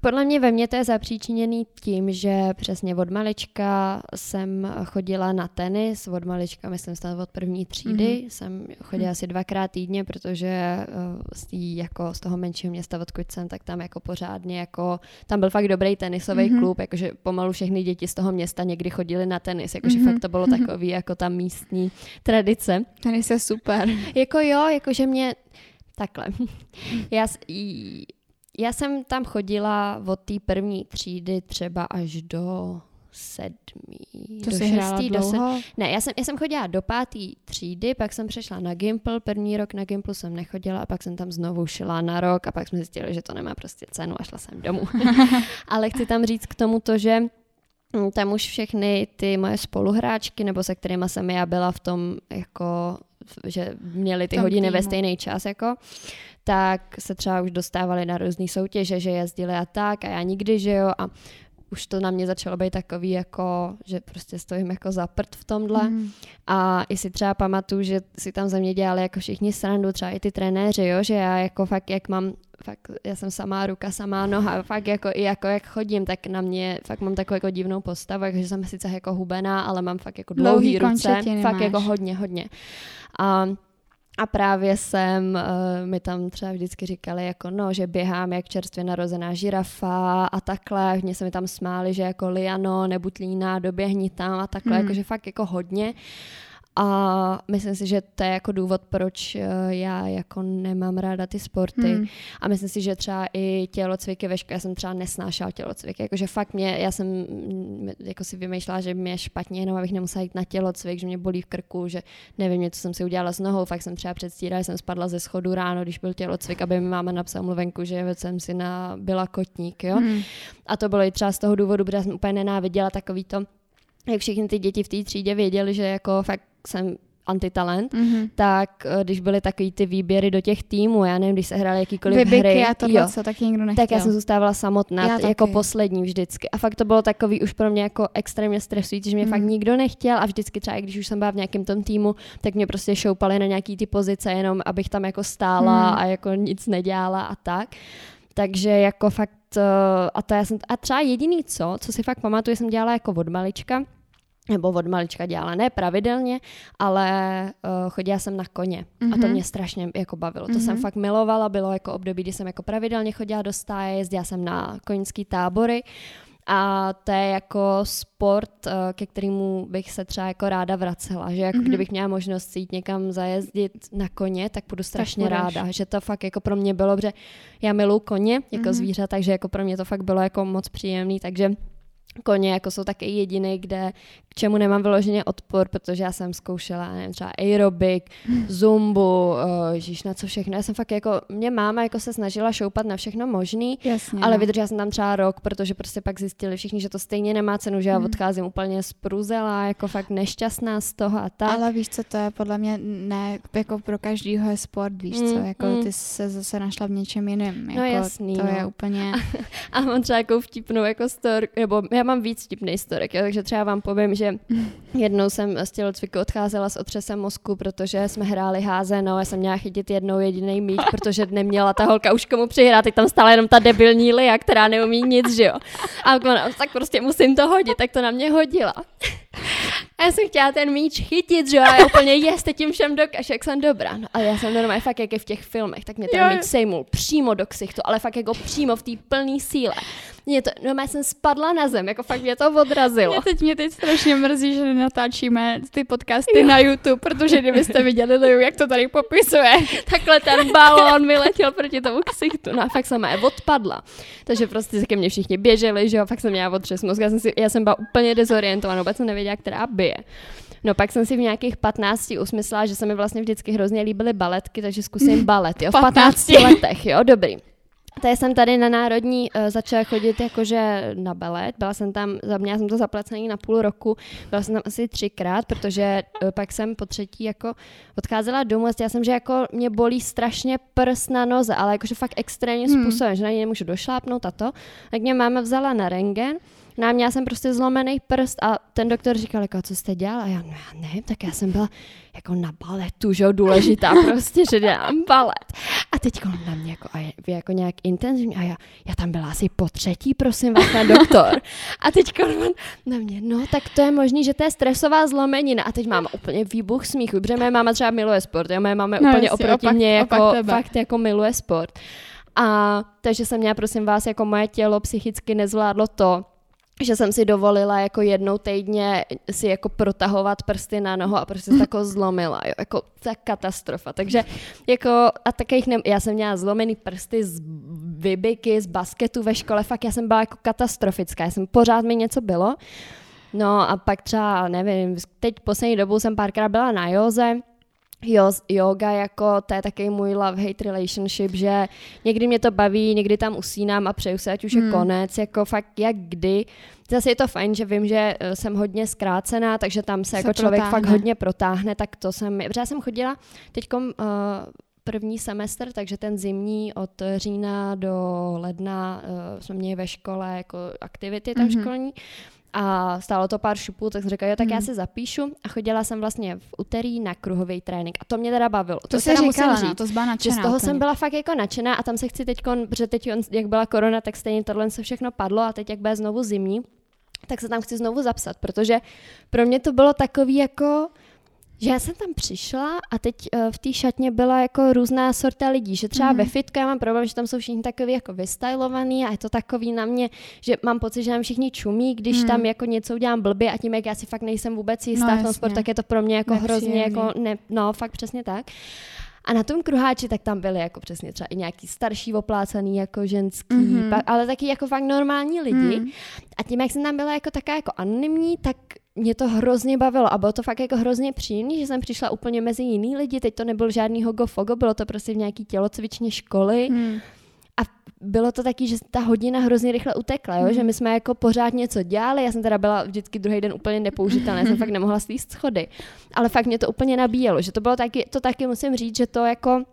podle mě ve mně to je zapříčiněný tím, že přesně od malička jsem chodila na tenis, od malička, myslím, stále od první třídy, mm-hmm. jsem chodila mm-hmm. asi dvakrát týdně, protože uh, z, tý, jako z toho menšího města, odkud jsem, tak tam jako pořádně, jako tam byl fakt dobrý tenisový mm-hmm. klub, jakože pomalu všechny děti z toho města někdy chodili na tenis, jakože mm-hmm. fakt to bylo takový jako ta místní tradice. Tenis je super. jako jo, jakože mě takhle. Já, já jsem tam chodila od té první třídy třeba až do sedmý. To do šestý, do dlouho? Ne, já jsem, já jsem chodila do pátý třídy, pak jsem přešla na Gimple, první rok na Gimplu jsem nechodila a pak jsem tam znovu šila na rok a pak jsme zjistili, že to nemá prostě cenu a šla jsem domů. Ale chci tam říct k tomu to, že mm, tam už všechny ty moje spoluhráčky, nebo se kterými jsem já byla v tom, jako, že měli ty Tom hodiny ve týmu. stejný čas, jako, tak se třeba už dostávali na různé soutěže, že jezdili a tak a já nikdy, že jo, a už to na mě začalo být takový, jako, že prostě stojím jako za prd v tomhle. Mm. A i si třeba pamatuju, že si tam ze mě dělali jako všichni srandu, třeba i ty trenéři, jo, že já jako fakt, jak mám, fakt, já jsem samá ruka, samá noha, fakt jako i jako jak chodím, tak na mě fakt mám takovou jako divnou postavu, jakože jsem sice jako hubená, ale mám fakt jako Dlouhý dlouhý, ruce, fakt máš. jako hodně, hodně. A a právě jsem, uh, mi tam třeba vždycky říkali, jako no, že běhám jak čerstvě narozená žirafa a takhle, mě se mi tam smáli, že jako Liano, nebuď líná, doběhni tam a takhle, hmm. jakože fakt jako hodně. A myslím si, že to je jako důvod, proč eh, já jako nemám ráda ty sporty. Hmm. A myslím si, že třeba i tělocviky ve škole, já jsem třeba nesnášela tělocviky, jakože fakt mě, já jsem mm, jako si vymýšlela, že mě je špatně, jenom abych nemusela jít na tělocvik, že mě bolí v krku, že nevím, něco jsem si udělala s nohou, fakt jsem třeba předstírala, že jsem spadla ze schodu ráno, když byl tělocvik, aby mi máma napsala mluvenku, že jsem si na, byla kotník, jo. Hmm. A to bylo i třeba z toho důvodu, protože jsem úplně nenáviděla takový to, jak všichni ty děti v té třídě věděli, že jako fakt jsem antitalent, Mhm. tak eh, když byly takový ty výběry do těch týmů, já nevím, když se hrály jakýkoliv Vybiky hry, a tohle, jo, co taky nikdo nechtěl. tak já jsem zůstávala samotná, Já jako taky. poslední vždycky. A fakt to bylo takový už pro mě jako extrémně stresující, že mě Mm. fakt nikdo nechtěl a vždycky třeba, i když už jsem byla v nějakém tom týmu, tak mě prostě šoupali na nějaký ty pozice, jenom abych tam jako stála Mm. a jako nic nedělala a tak. Takže jako fakt, eh, a to já jsem, a třeba jediný co, co si fakt pamatuju, jsem dělala jako od malička, nebo od malička dělala, ne pravidelně, ale uh, chodila jsem na koně a to Mhm. mě strašně jako bavilo. To Mhm. jsem fakt milovala, bylo jako období, kdy jsem jako pravidelně chodila do stáje, jezdila jsem na koňský tábory a to je jako sport, uh, ke kterému bych se třeba jako ráda vracela, že jako Mhm. kdybych měla možnost jít někam zajezdit na koně, tak budu strašně půjdeš. ráda, že to fakt jako pro mě bylo, že já miluji koně jako Mhm. zvířata, takže jako pro mě to fakt bylo jako moc příjemný, takže koně jako jsou taky jediný, kde k čemu nemám vyloženě odpor, protože já jsem zkoušela, nevím, třeba aerobik, zumbu, uh, ježíš, na co všechno. Já jsem fakt jako, mě máma jako se snažila šoupat na všechno možný, Jasně, ale no. vydržela jsem tam třeba rok, protože prostě pak zjistili všichni, že to stejně nemá cenu, že já Hmm. odcházím úplně zpruzela, jako fakt nešťastná z toho a tak. Ale víš co, to je podle mě ne, jako pro každýho je sport, víš co, jako mm. ty se zase našla v něčem jiném. No Jako jasný, To no. je úplně, A mám třeba jako vtipnou jako stork, nebo já mám víc vtipný storek, jo, takže třeba vám povím, že jednou jsem z tělocviku odcházela s otřesem mozku, protože jsme hráli házenou, já jsem měla chytit jednou jediný míč, protože neměla ta holka už komu přihrát, teď tam stála jenom ta debilní Lia, která neumí nic, že jo. A ona, tak prostě musím to hodit, tak to na mě hodila. A já jsem chtěla ten míč chytit, že jo, a úplně jest, teď tím všem dokáž, jak jsem dobrá. No, ale já jsem normálně fakt jak je v těch filmech, tak mě ten Jo. míč sejmul přímo do ksichtu, ale fakt jako přímo v té plné síle. Mě to, no, já jsem spadla na zem, jako fakt mě to odrazilo. mě teď, mě teď strašně mrzí, že nenatáčíme ty podcasty na YouTube, protože kdybyste viděli Liu, jak to tady popisuje. Takhle ten balón vyletěl proti tomu ksichtu, no a fakt jsem je odpadla. Takže prostě se ke mně všichni běželi, že jo, fakt jsem měla otřes mozku, já jsem, si, já jsem byla úplně dezorientovaná, vůbec jsem nevěděla, která bije. No pak jsem si v nějakých 15 usmyslela, že se mi vlastně vždycky hrozně líbily baletky, takže zkusím balet, jo, v 15 15. letech, jo, dobrý. Tady jsem tady na Národní uh, začala chodit jakože na balet, byla jsem tam, za- měla jsem to zaplacený na půl roku, byla jsem tam asi třikrát, protože uh, pak jsem po třetí jako odcházela domů. A já jsem, že jako mě bolí strašně prst na noze, ale jakože fakt extrémním Hmm. způsobem, že na něj nemůžu došlápnout a to, tak mě máma vzala na rengen, No a měla jsem prostě zlomený prst a ten doktor říkal, jako, co jste dělala? A já, no já nevím, tak já jsem byla jako na baletu, že jo, důležitá prostě, že dělám balet. A teď on na mě jako, a je, vy jako nějak intenzivně, a já, já tam byla asi po třetí, prosím vás, pan doktor. A teď on na mě, no tak to je možný, že to je stresová zlomenina. A teď mám úplně výbuch smíchu, protože moje máma třeba miluje sport, jo, moje máma No úplně jasně, oproti opak- mě jako, opak tebe. fakt jako miluje sport. A takže jsem měla, prosím vás, jako moje tělo psychicky nezvládlo to, že jsem si dovolila jako jednou týdně si jako protahovat prsty na nohu a prostě se tako zlomila, jo, jako ta katastrofa. Takže jako a takových ne, já jsem měla zlomený prsty z vybiky, z basketu ve škole, fakt já jsem byla jako katastrofická, já jsem pořád mi něco bylo. No a pak třeba, nevím, teď poslední dobou jsem párkrát byla na józe, Jo, yoga jako, to je taky můj love-hate relationship, že někdy mě to baví, někdy tam usínám a přeju se, ať už hmm. je konec, jako fakt jak kdy. Zase je to fajn, že vím, že eh, jsem hodně zkrácená, takže tam se, se jako člověk protáhne. fakt hodně protáhne, tak to jsem, protože já jsem chodila teď uh, první semestr, takže ten zimní od října do ledna uh, jsme měli ve škole jako aktivity tam mm-hmm. školní a stálo to pár šupů, tak jsem říkala, jo, tak hmm. já se zapíšu a chodila jsem vlastně v úterý na kruhový trénink a to mě teda bavilo. To, to se říkala, no, říct, no, to zbyla nadšená. Že z toho jsem byla fakt jako nadšená a tam se chci teď, protože teď, jak byla korona, tak stejně tohle se všechno padlo a teď jak bude znovu zimní, tak se tam chci znovu zapsat, protože pro mě to bylo takový jako, že já jsem tam přišla a teď uh, v té šatně byla jako různá sorta lidí, že třeba mm-hmm. ve fitku já mám problém, že tam jsou všichni takový jako vystylovaný a je to takový na mě, že mám pocit, že nám všichni čumí, když mm. tam jako něco udělám blbě a tím, jak já si fakt nejsem vůbec jistá no, v tom sport, tak je to pro mě jako Nepříjemný. hrozně jako, ne, no fakt přesně tak. A na tom kruháči tak tam byly jako přesně třeba i nějaký starší oplácaný jako ženský, mm-hmm. pa, ale taky jako fakt normální lidi. Mm. A tím, jak jsem tam byla jako taká jako anonymní, tak mě to hrozně bavilo a bylo to fakt jako hrozně příjemné, že jsem přišla úplně mezi jiný lidi, teď to nebyl žádný hogo fogo, bylo to prostě v nějaký tělocvičně školy. Hmm. A bylo to taky, že ta hodina hrozně rychle utekla, jo? Mm. že my jsme jako pořád něco dělali, já jsem teda byla vždycky druhý den úplně nepoužitelná, jsem fakt nemohla slíst schody, ale fakt mě to úplně nabíjelo, že to bylo taky, to taky musím říct, že to jako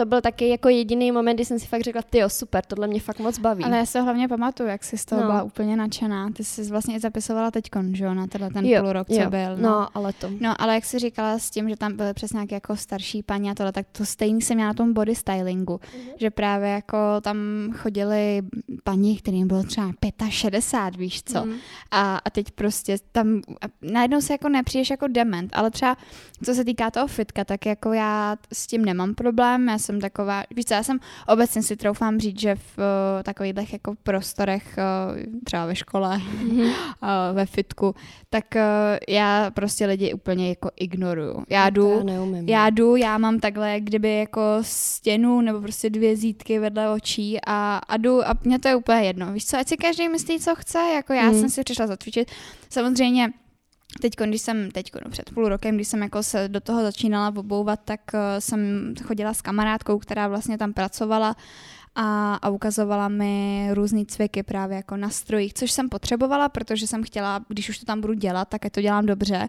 to byl taky jako jediný moment, kdy jsem si fakt řekla, ty jo, super, tohle mě fakt moc baví. Ale já se hlavně pamatuju, jak jsi z toho no. byla úplně nadšená. Ty jsi vlastně i zapisovala teď, že jo, na tenhle ten jo, půl rok, co jo. byl. No. no. ale to. No, ale jak jsi říkala s tím, že tam byly přesně nějaké jako starší paní a tohle, tak to stejný jsem měla na tom body stylingu, mm-hmm. že právě jako tam chodili paní, kterým bylo třeba 65, víš co. Mm-hmm. A, a teď prostě tam, najednou se jako nepřijdeš jako dement, ale třeba co se týká toho fitka, tak jako já s tím nemám problém, já jsem taková, víš co, já jsem obecně si troufám říct, že v uh, takových jako prostorech, uh, třeba ve škole, mm-hmm. uh, ve fitku, tak uh, já prostě lidi úplně jako ignoruju. Já no, jdu, já, neumím, já jdu, já mám takhle, kdyby jako stěnu nebo prostě dvě zítky vedle očí a, a jdu a mě to je úplně jedno. Víš co, ať si každý myslí, co chce, jako já mm. jsem si přišla zatvičit. Samozřejmě Teď, když jsem, teď no, před půl rokem, když jsem jako se do toho začínala obouvat, tak uh, jsem chodila s kamarádkou, která vlastně tam pracovala a, a ukazovala mi různé cviky právě jako na strojích, což jsem potřebovala, protože jsem chtěla, když už to tam budu dělat, tak to dělám dobře.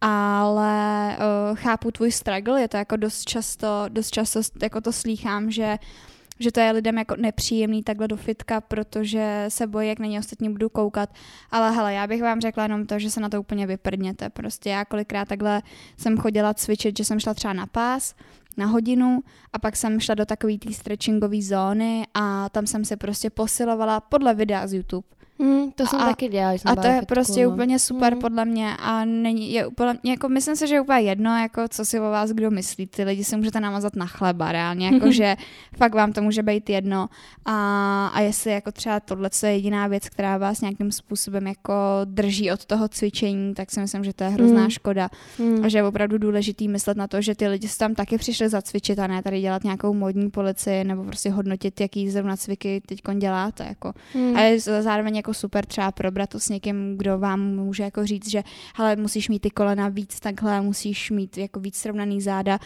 Ale uh, chápu tvůj struggle, je to jako dost často, dost často jako to slýchám, že uh, že to je lidem jako nepříjemný takhle do fitka, protože se bojí, jak na ně ostatní budu koukat. Ale hele, já bych vám řekla jenom to, že se na to úplně vyprdněte. Prostě já kolikrát takhle jsem chodila cvičit, že jsem šla třeba na pás, na hodinu a pak jsem šla do takové té stretchingové zóny a tam jsem se prostě posilovala podle videa z YouTube. Mm, to jsem a, taky dělala. Jsem a to je fitku, prostě no. úplně super mm. podle mě a není, je úplně, jako myslím si, že je úplně jedno, jako co si o vás kdo myslí. Ty lidi si můžete namazat na chleba reálně, jako že fakt vám to může být jedno a, a jestli jako třeba tohle je jediná věc, která vás nějakým způsobem jako drží od toho cvičení, tak si myslím, že to je hrozná mm. škoda mm. a že je opravdu důležitý myslet na to, že ty lidi si tam taky přišli zacvičit a ne tady dělat nějakou modní policii nebo prostě hodnotit, jaký zrovna cviky teď děláte. Jako. Mm. A je zároveň jako super třeba probrat to s někým, kdo vám může jako říct, že hele, musíš mít ty kolena víc takhle, musíš mít jako víc srovnaný záda,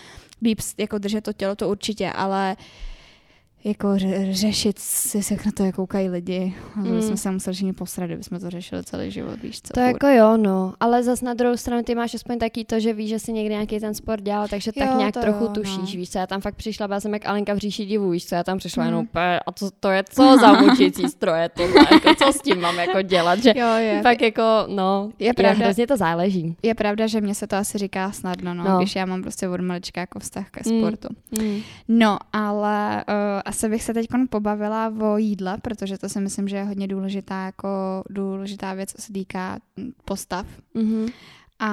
líp jako držet to tělo, to určitě, ale uh, jako ře- řešit si, jak na to jak koukají lidi. Mm. jsme se museli všichni posrat, kdyby jsme to řešili celý život, víš co. To furt. jako jo, no. Ale zas na druhou stranu ty máš aspoň taky to, že víš, že si někdy nějaký ten sport dělal, takže jo, tak nějak trochu jo, tušíš, no. víš co. Já tam fakt přišla, byla jsem jak Alenka v říši divu, víš co. Já tam přišla mm. jenom a co to je, co za mučící stroje to jako, co s tím mám jako dělat, že jo, je. fakt jako, no, je pravda, hrozně to záleží. Je pravda, že mě se to asi říká snadno, no, no. když já mám prostě od malička jako vztah ke mm. sportu. Mm. Mm. No, ale uh, asi bych se teď pobavila o jídle, protože to si myslím, že je hodně důležitá, jako důležitá věc, co se týká postav. Mm-hmm. A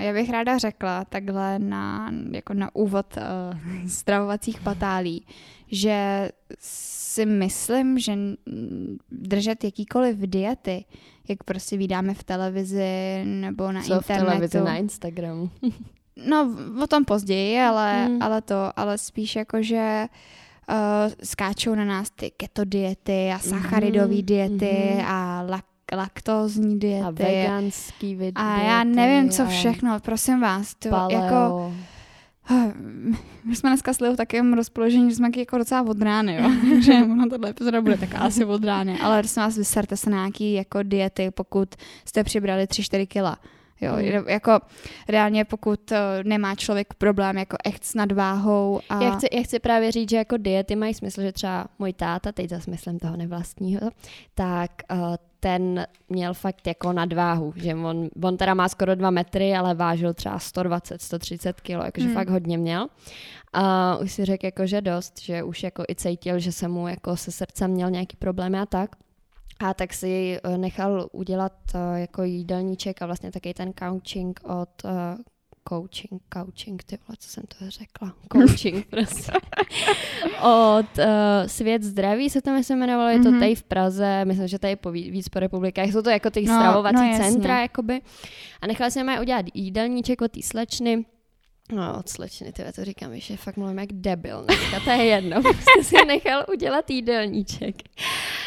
já bych ráda řekla takhle na, jako na úvod uh, stravovacích patálí, že si myslím, že držet jakýkoliv diety, jak prostě vydáme v televizi nebo na Co internetu. v televizi, na Instagramu. no, o tom později, ale, mm. ale to, ale spíš jako, že uh, uh, skáčou na nás ty keto diety a sacharidové mm-hmm. diety mm-hmm. a lak laktózní diety. A veganský vid- A já diety nevím, co všechno, prosím vás. To Paleo. jako, my jsme dneska s Leo v takovém rozpoložení, že jsme jako docela od rány, jo. že ono tohle epizoda bude tak asi od rány. Ale prosím vás, vyserte se na nějaký jako diety, pokud jste přibrali 3-4 kila. Jo, Mm. jako reálně pokud uh, nemá člověk problém jako echt s nadváhou a Já chci, já chci právě říct, že jako diety mají smysl, že třeba můj táta, teď zase myslím toho nevlastního, tak uh, ten měl fakt jako nadváhu, že on, on teda má skoro dva metry, ale vážil třeba 120, 130 kilo, jakože Hmm. fakt hodně měl. A už si řekl jako, že dost, že už jako i cítil, že se mu jako se srdcem měl nějaký problémy a tak. A tak si eh, nechal udělat eh, jako jídelníček a vlastně taky ten coaching od eh, coaching, coaching, ty vole, co jsem to řekla, coaching prostě. Od uh, Svět zdraví se to myslím jmenovalo, je to Mhm. tady v Praze, myslím, že tady po ví- víc po republikách, jsou to jako ty No, stravovací no, centra, jakoby. A nechala jsem je udělat jídelníček od té slečny, No, od slečny, tyhle, to říkám, že fakt mluvím jak debil dneska, to je jedno. Prostě si nechal udělat jídelníček.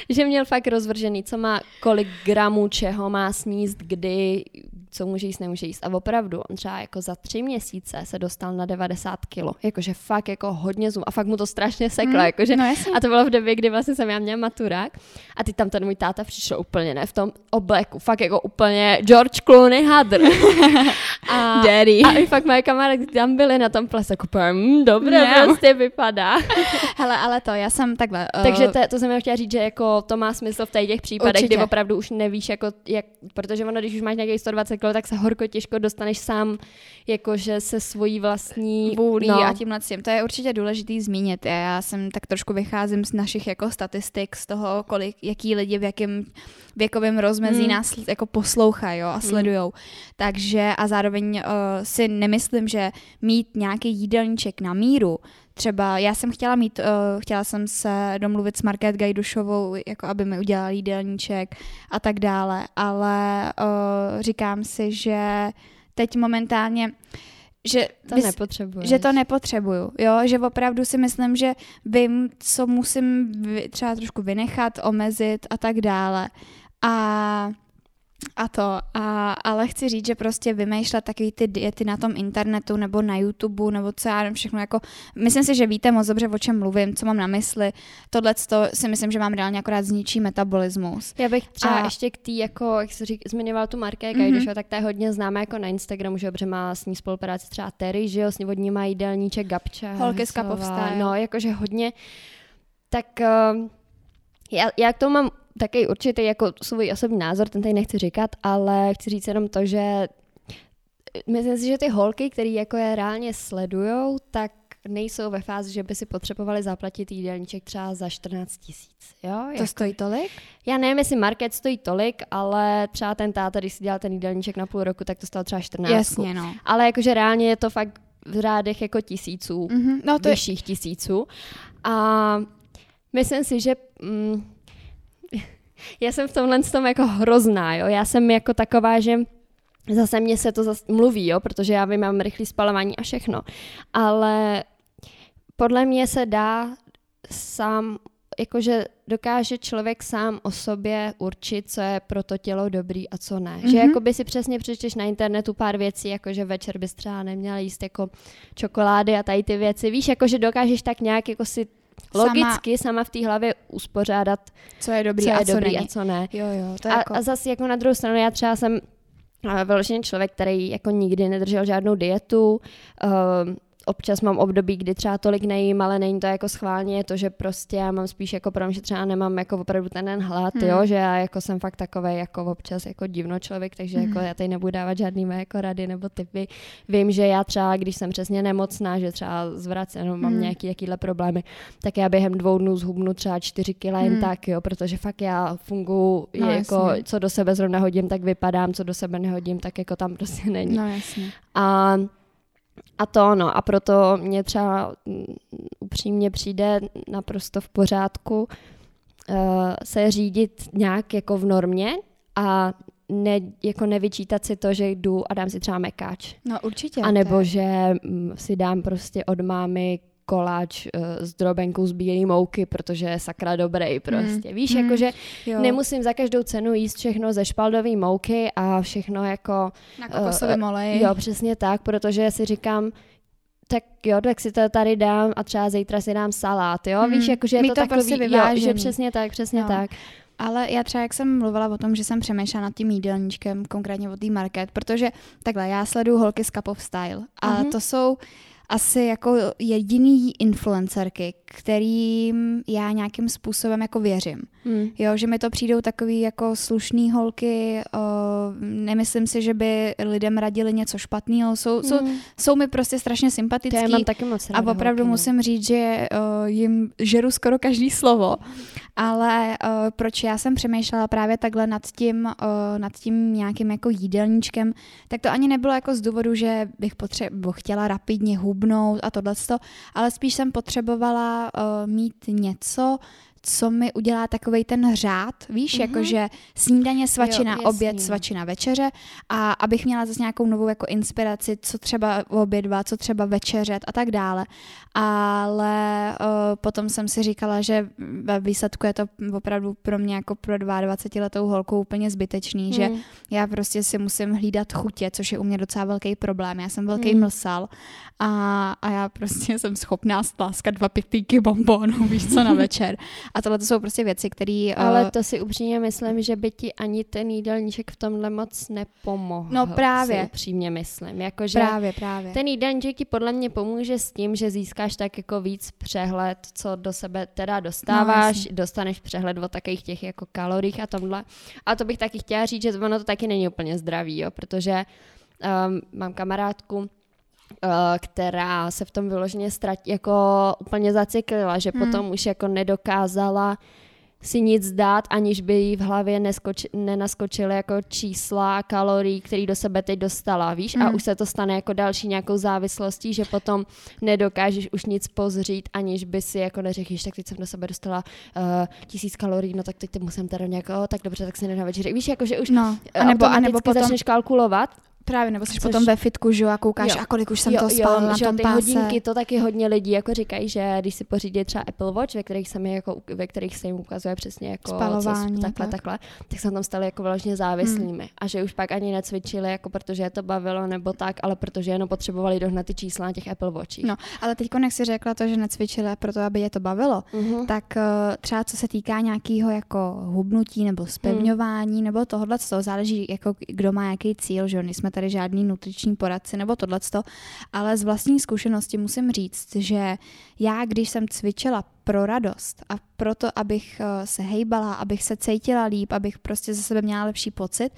Že měl fakt rozvržený, co má, kolik gramů čeho má sníst, kdy, co může jíst, nemůže jíst. A opravdu, on třeba jako za tři měsíce se dostal na 90 kilo. Jakože fakt jako hodně zoom. A fakt mu to strašně seklo. Hmm, Jakože, no a to bylo v době, kdy vlastně jsem já měla maturák a ty tam ten můj táta přišel úplně ne v tom obleku, fakt jako úplně George Clooney hadr. a, Daddy. a i fakt moje kamarádky tam byly na tom plese, jako úplně, mm, dobře Yeah. prostě vypadá. Hele, ale to, já jsem takhle. uh, Takže to, to jsem chtěla říct, že jako to má smysl v těch případech, Určitě. kdy opravdu už nevíš, jako, jak, protože ono, když už máš nějakých 120 kg, tak se horko těžko dostaneš sám, jakože se svojí vlastní vůlí no. a tímhle s tím. To je určitě důležitý zmínit. Já, jsem tak trošku vycházím z našich jako statistik, z toho, kolik, jaký lidi v jakém věkovém rozmezí Hmm. nás jako poslouchají a sledujou. Takže a zároveň uh, si nemyslím, že mít nějaký jídelníček na míru, třeba já jsem chtěla mít, uh, chtěla jsem se domluvit s Market Gajdušovou, jako aby mi udělala jídelníček a tak dále, ale uh, říkám si, že teď momentálně že To nepotřebuješ. že to nepotřebuju, jo, že opravdu si myslím, že vím, co musím vy- třeba trošku vynechat, omezit a tak dále. A a to, a, ale chci říct, že prostě vymýšlet takový ty diety na tom internetu nebo na YouTube nebo co já nevím, všechno jako, myslím si, že víte moc dobře, o čem mluvím, co mám na mysli. Tohle si myslím, že mám reálně akorát zničí metabolismus. Já bych třeba A- ještě k té, jako, jak jsi řík, zmiňoval tu Marké Mhm. Gajdušova, mm-hmm. tak ta je hodně známá jako na Instagramu, že jo, protože má s ní spolupráci třeba Terry, že jo, s ní od ní má jídelníček Gabča. Holky z. No, jakože hodně. Tak uh, já, já k tomu mám taky určitý jako svůj osobní názor, ten tady nechci říkat, ale chci říct jenom to, že myslím si, že ty holky, které jako je reálně sledujou, tak nejsou ve fázi, že by si potřebovali zaplatit jídelníček třeba za 14 tisíc. Jo? To Jako- stojí tolik? já nevím, jestli market stojí tolik, ale třeba ten táta, když si dělal ten jídelníček na půl roku, tak to stalo třeba 14. Jasně, no. Ale jakože reálně je to fakt v řádech jako tisíců, mm. Mhm, no to je, vyšších tisíců. A myslím si, že mm, já jsem v tomhle tom jako hrozná, jo. Já jsem jako taková, že zase mě se to zase mluví, jo, protože já vím, mám rychlé spalování a všechno. Ale podle mě se dá sám, jakože dokáže člověk sám o sobě určit, co je pro to tělo dobrý a co ne. Mm-hmm. Že Mhm. jako by si přesně přečteš na internetu pár věcí, jakože večer bys třeba neměla jíst jako čokolády a tady ty věci. Víš, jakože dokážeš tak nějak jako si logicky sama v té hlavě uspořádat, co je dobrý co je a co dobrý není. a co ne. Jo, jo, to je A, jako... a zase jako na druhou stranu, já třeba jsem a vyloženě člověk, který jako nikdy nedržel žádnou dietu. Uh, občas mám období, kdy třeba tolik nejím, ale není to jako schválně, je to, že prostě já mám spíš jako problém, že třeba nemám jako opravdu ten den hlad, Hmm. jo, že já jako jsem fakt takový jako občas jako divno člověk, takže Hmm. jako já tady nebudu dávat žádný mé jako rady nebo typy. Vím, že já třeba, když jsem přesně nemocná, že třeba zvracím, nebo mám Hmm. nějaký jakýhle problémy, tak já během dvou dnů zhubnu třeba čtyři kila jen Hmm. tak, jo, protože fakt já funguji No, jako, jasně. co do sebe zrovna hodím, tak vypadám, co do sebe nehodím, tak jako tam prostě není. No jasně. A, a to no, a proto mě třeba mm, upřímně přijde naprosto v pořádku uh, se řídit nějak jako v normě a ne, jako nevyčítat si to, že jdu a dám si třeba mekáč. No určitě. A nebo že mm, si dám prostě od mámy koláč uh, s drobenkou z bílé mouky, protože je sakra dobrý prostě. Mm. Víš, mm. jakože nemusím za každou cenu jíst všechno ze špaldové mouky a všechno jako... Na kokosovém uh, oleji. Jo, přesně tak, protože si říkám, tak jo, tak si to tady dám a třeba zítra si dám salát, jo, mm. víš, jakože je to, to takový, prostě jo, že přesně tak, přesně jo. tak. Ale já třeba, jak jsem mluvila o tom, že jsem přemýšlela nad tím jídelníčkem, konkrétně o té market, protože takhle, já sleduju holky z Cup of Style a uh-huh. to jsou asi jako jediný influencerky, kterým já nějakým způsobem jako věřím. Hmm. Jo, že mi to přijdou takový jako slušný holky, o, nemyslím si, že by lidem radili něco špatného, jsou, hmm. jsou, jsou mi prostě strašně sympatický. To mám taky moc A opravdu holky, no. musím říct, že o, jim žeru skoro každý slovo, ale o, proč já jsem přemýšlela právě takhle nad tím, o, nad tím nějakým jako jídelníčkem, tak to ani nebylo jako z důvodu, že bych potře- chtěla rapidně hubnout a tohle, ale spíš jsem potřebovala uh, mít něco, co mi udělá takový ten řád, víš, mm-hmm. jakože snídaně, svačina, jo, oběd, svačina, večeře a abych měla zase nějakou novou jako inspiraci, co třeba obědva, co třeba večeřet a tak dále. Ale uh, potom jsem si říkala, že ve výsledku je to opravdu pro mě jako pro 22 letou holku úplně zbytečný, mm. že mhm. já prostě si musím hlídat chutě, což je u mě docela velký problém. Já jsem velký mm. mlsal a, a já prostě jsem schopná stláskat dva pitlíky bonbonů, víš co, na večer. A tohle to jsou prostě věci, které... Ale uh, to si upřímně myslím, že by ti ani ten jídelníček v tomhle moc nepomohl. No právě. Si upřímně myslím. Jako, že právě, právě. Ten jídelníček ti podle mě pomůže s tím, že získáš tak jako víc přehled, co do sebe teda dostáváš, no, dostaneš přehled o takových těch jako kaloriích a tomhle. A to bych taky chtěla říct, že ono to taky není úplně zdravý, jo, protože um, mám kamarádku, která se v tom vyloženě ztratí, jako úplně zaciklila, že hmm. potom už jako nedokázala si nic dát, aniž by jí v hlavě neskoči, nenaskočily jako čísla kalorií, které do sebe teď dostala, víš? Mm. A hmm. už se to stane jako další nějakou závislostí, že potom nedokážeš už nic pozřít, aniž by si jako neřekl, tak teď jsem do sebe dostala uh, tisíc kalorií, no tak teď ty musím teda nějak, oh, tak dobře, tak si nedá večer. Víš, jako že už no. a nebo, a nebo potom začneš kalkulovat Právě, nebo jsi Což... potom ve fitku, že jo, a koukáš, jo. a kolik už jsem jo, to spal na tom ty páse. hodinky, to taky hodně lidí jako říkají, že když si pořídí třeba Apple Watch, ve kterých se mi jako, ve kterých se jim ukazuje přesně jako Spalování, co, takhle, tak. takhle, tak se tam stali jako vyloženě závislými. Hmm. A že už pak ani necvičili, jako protože je to bavilo nebo tak, ale protože jenom potřebovali dohnat ty čísla na těch Apple Watchích. No, ale teď jak si řekla to, že necvičili proto, aby je to bavilo, uh-huh. tak uh, třeba co se týká nějakého jako hubnutí nebo spevňování hmm. nebo tohle, to záleží jako kdo má jaký cíl, že jsme tady žádný nutriční poradci nebo tohleto, ale z vlastní zkušenosti musím říct, že já, když jsem cvičila pro radost a proto, abych eh, se hejbala, abych se cítila líp, abych prostě ze sebe měla lepší pocit,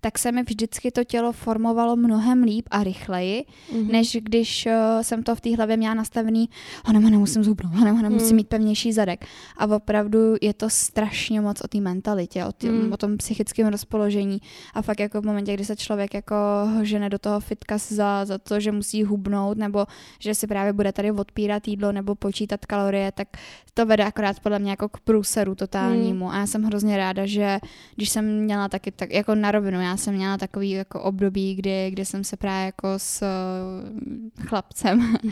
tak se mi vždycky to tělo formovalo mnohem líp a rychleji, mm-hmm. než když uh, jsem to v té hlavě měla nastavený, hanem, nemusím zhubnout, hanem, hanem, mm. musím mít pevnější zadek. A opravdu je to strašně moc o té mentalitě, o, tý, mm. o tom psychickém rozpoložení. A fakt jako v momentě, kdy se člověk jako žene do toho fitka za, za to, že musí hubnout, nebo že si právě bude tady odpírat jídlo nebo počítat kalorie, tak to vede akorát podle mě jako k průseru totálnímu. Mm. A já jsem hrozně ráda, že když jsem měla taky tak jako na rovinu, já jsem měla takový jako období, kdy, kdy jsem se právě jako s uh, chlapcem uh,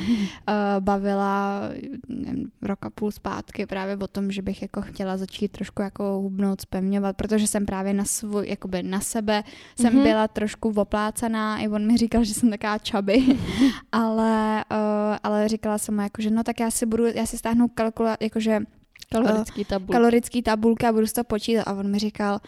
bavila nevím, rok a půl zpátky právě o tom, že bych jako chtěla začít trošku jako hubnout, spevňovat, protože jsem právě na svůj, jakoby na sebe jsem mm-hmm. byla trošku oplácaná, i on mi říkal, že jsem taká čaby, ale, uh, ale říkala jsem mu jako, že no tak já si budu, já si stáhnu jakože kalorický tabulky. kalorický tabulka a budu to počítat a on mi říkal,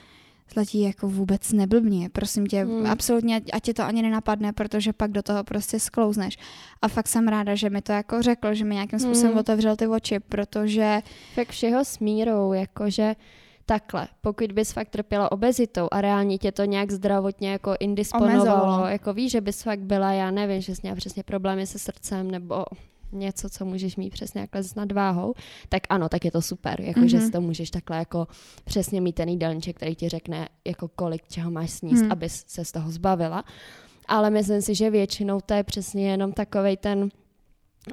Zlatí jako vůbec neblbně, prosím tě, hmm. absolutně, ať tě to ani nenapadne, protože pak do toho prostě sklouzneš. A fakt jsem ráda, že mi to jako řekl, že mi nějakým způsobem hmm. otevřel ty oči, protože... Fakt všeho smírou, jakože takhle, pokud bys fakt trpěla obezitou a reálně tě to nějak zdravotně jako indisponovalo, Omezovalo. jako víš, že bys fakt byla, já nevím, že jsi měla přesně problémy se srdcem nebo něco, co můžeš mít přesně jakhle s nadváhou, tak ano, tak je to super, jako mm-hmm. že si to můžeš takhle jako přesně mít ten jídelníček, který ti řekne, jako kolik čeho máš sníst, mm. abys se z toho zbavila. Ale myslím si, že většinou to je přesně jenom takovej ten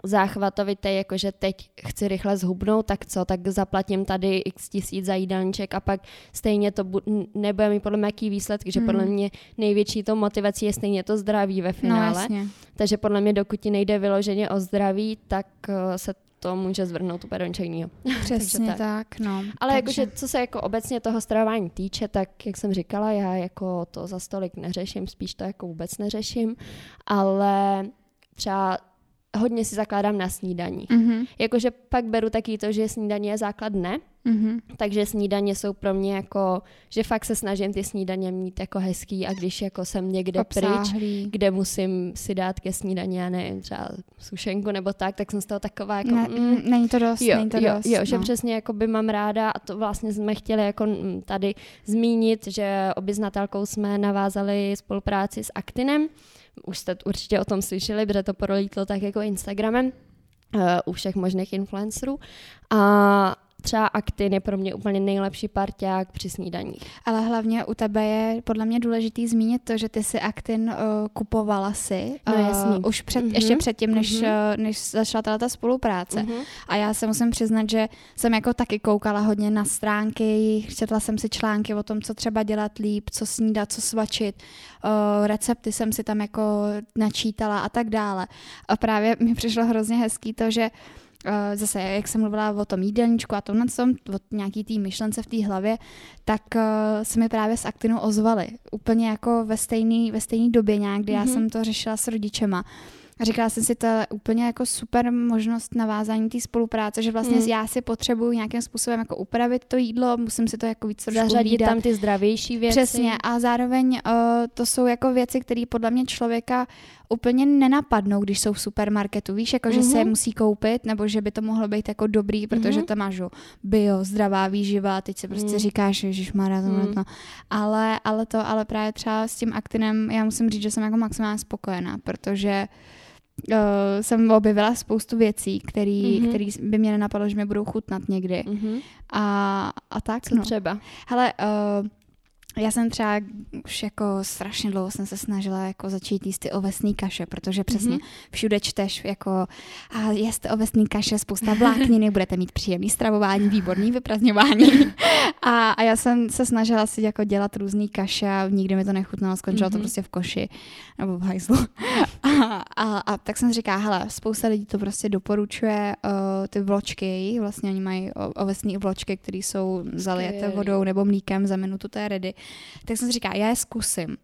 záchvatovitý, jakože teď chci rychle zhubnout, tak co, tak zaplatím tady x tisíc za jídelníček a pak stejně to bu- nebude mi podle mě jaký výsledky, že Mm. podle mě největší to motivací je stejně to zdraví ve No finále. jasně. Takže podle mě, dokud ti nejde vyloženě o zdraví, tak eh, se to může zvrhnout úplně do ničeho. Přesně tak. tak. no. Ale Takže- jakože, co se jako obecně toho stravování týče, tak jak jsem říkala, já jako to za stolik neřeším, spíš to jako vůbec neřeším, ale třeba hodně si zakládám na snídaní. Mhm, Jakože pak beru taky to, že snídaně je základ dne, mhm. takže snídaně jsou pro mě jako, že fakt se snažím ty snídaně mít jako hezký a když jako jsem někde pryč, Obsáhlý. kde musím si dát ke snídaní, já nevím, třeba sušenku nebo tak, tak jsem z toho taková jako... Ne, mm, není to dost, Jo, není to jo, dost. jo, že no. přesně jako by mám ráda a to vlastně jsme chtěli jako mm, tady zmínit, že oběznatelkou jsme navázali spolupráci s Actinem. Už jste určitě o tom slyšeli, protože to prolítlo tak jako Instagramem uh, u všech možných influencerů. A třeba Actin je pro mě úplně nejlepší parťák při snídaní. Ale hlavně u tebe je podle mě důležitý zmínit to, že ty si Actin uh, kupovala si No, uh, jasný. už před, Mhm. ještě předtím, než, Mhm. uh, než začala tato spolupráce. Mhm. A já se musím přiznat, že jsem jako taky koukala hodně na stránky, četla jsem si články o tom, co třeba dělat líp, co snídat, co svačit, uh, recepty jsem si tam jako načítala a tak dále. A právě mi přišlo hrozně hezký to, že uh, zase, jak jsem mluvila o tom jídelníčku a tomhle tom, o nějaký té myšlence v té hlavě, tak uh, se mi právě s Actinou ozvali. Úplně jako ve stejné ve stejný době nějak, kdy mm-hmm. já Mhm. jsem to řešila s rodičema. A říkala jsem si, to je úplně jako super možnost navázání té spolupráce, že vlastně Hmm. já si potřebuji nějakým způsobem jako upravit to jídlo, musím si to jako víc Zařadit tam ty zdravější věci. Přesně a zároveň uh, to jsou jako věci, které podle mě člověka úplně nenapadnou, když jsou v supermarketu. Víš, jako že se je Mhm. musí koupit, nebo že by to mohlo být jako dobrý, protože Mhm. tam máš bio, zdravá výživa, teď si prostě Mm. říkáš, že má Mm. to. Ale, ale to, ale právě třeba s tím aktinem, já musím říct, že jsem jako maximálně spokojená, protože uh, jsem objevila spoustu věcí, který, Mhm. který by mě nenapadlo, že mi budou chutnat někdy. Mhm. A, a tak, Co no. třeba? Hele, uh, já jsem třeba už jako strašně dlouho jsem se snažila jako začít jíst ty ovesný kaše, protože přesně Mhm. všude čteš jako a jeste ovesný kaše, spousta vlákniny, budete mít příjemný stravování, výborný vyprazňování. a, a já jsem se snažila si jako dělat různý kaše a nikdy mi to nechutnalo, skončilo to Mhm. prostě v koši nebo v hajzlu. a, a, a, tak jsem říkala, hele, spousta lidí to prostě doporučuje uh, ty vločky, vlastně oni mají o- ovesný vločky, které jsou zalijete Skvělý. vodou nebo mlíkem, za minutu to je ready. Tak jsem si říkala, já je zkusím.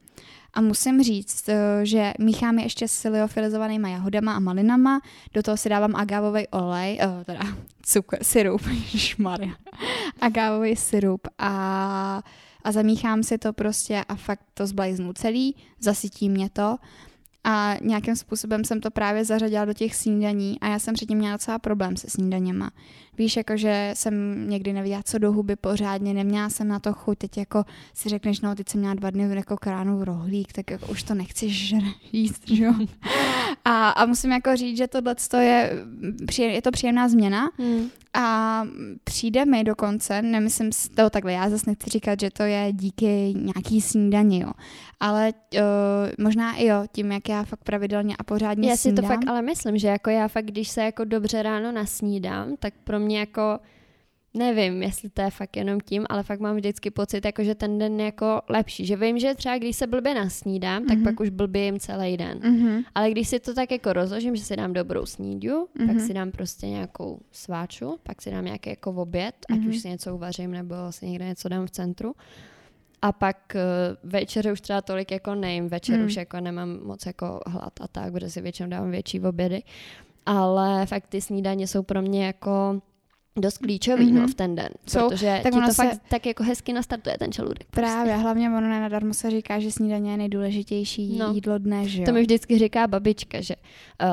A musím říct, eh, že míchám je ještě s liofilizovanýma jahodama a malinama, do toho si dávám agávový olej, uh, teda cukr, syrup, šmarja, agávový syrup a, a zamíchám si to prostě a fakt to zblajznu celý, zasytí mě to a nějakým způsobem jsem to právě zařadila do těch snídaní a já jsem předtím měla docela problém se snídaněma. Víš, jakože jsem někdy nevěděla, co do huby pořádně, neměla jsem na to chuť, teď jako si řekneš, no teď jsem měla dva dny jako kránu v rohlík, tak jako už to nechci žr- jíst, že jo. A, a musím jako říct, že tohle je, je to příjemná změna Hmm. a přijde mi dokonce, nemyslím si to takhle, já zase nechci říkat, že to je díky nějaký snídani, jo. Ale uh, možná i jo, tím, jak já fakt pravidelně a pořádně Já si to snídám. fakt ale myslím, že jako já fakt, když se jako dobře ráno nasnídám, tak pro mě jako nevím, jestli to je fakt jenom tím, ale fakt mám vždycky pocit, jako, že ten den je jako lepší. Že vím, že třeba když se blbě nasnídám, tak Mhm. pak už blbě jim celý den. Mhm. Ale když si to tak jako rozložím, že si dám dobrou snídu, Mhm. pak si dám prostě nějakou sváču, pak si dám nějaký jako oběd, ať Mhm. už si něco uvařím nebo si někde něco dám v centru. A pak uh, večeře už třeba tolik jako nejím, večer Hmm. už jako nemám moc jako hlad a tak, protože si většinou dávám větší obědy. Ale fakt ty snídaně jsou pro mě jako dost klíčový Mhm. no, v ten den, Jsou, protože tak ti ono to se- fakt tak jako hezky nastartuje ten žaludek. Právě, hlavně ono nenadarmo se říká, že snídaně je nejdůležitější No. jídlo dne, že jo? To mi vždycky říká babička, že uh,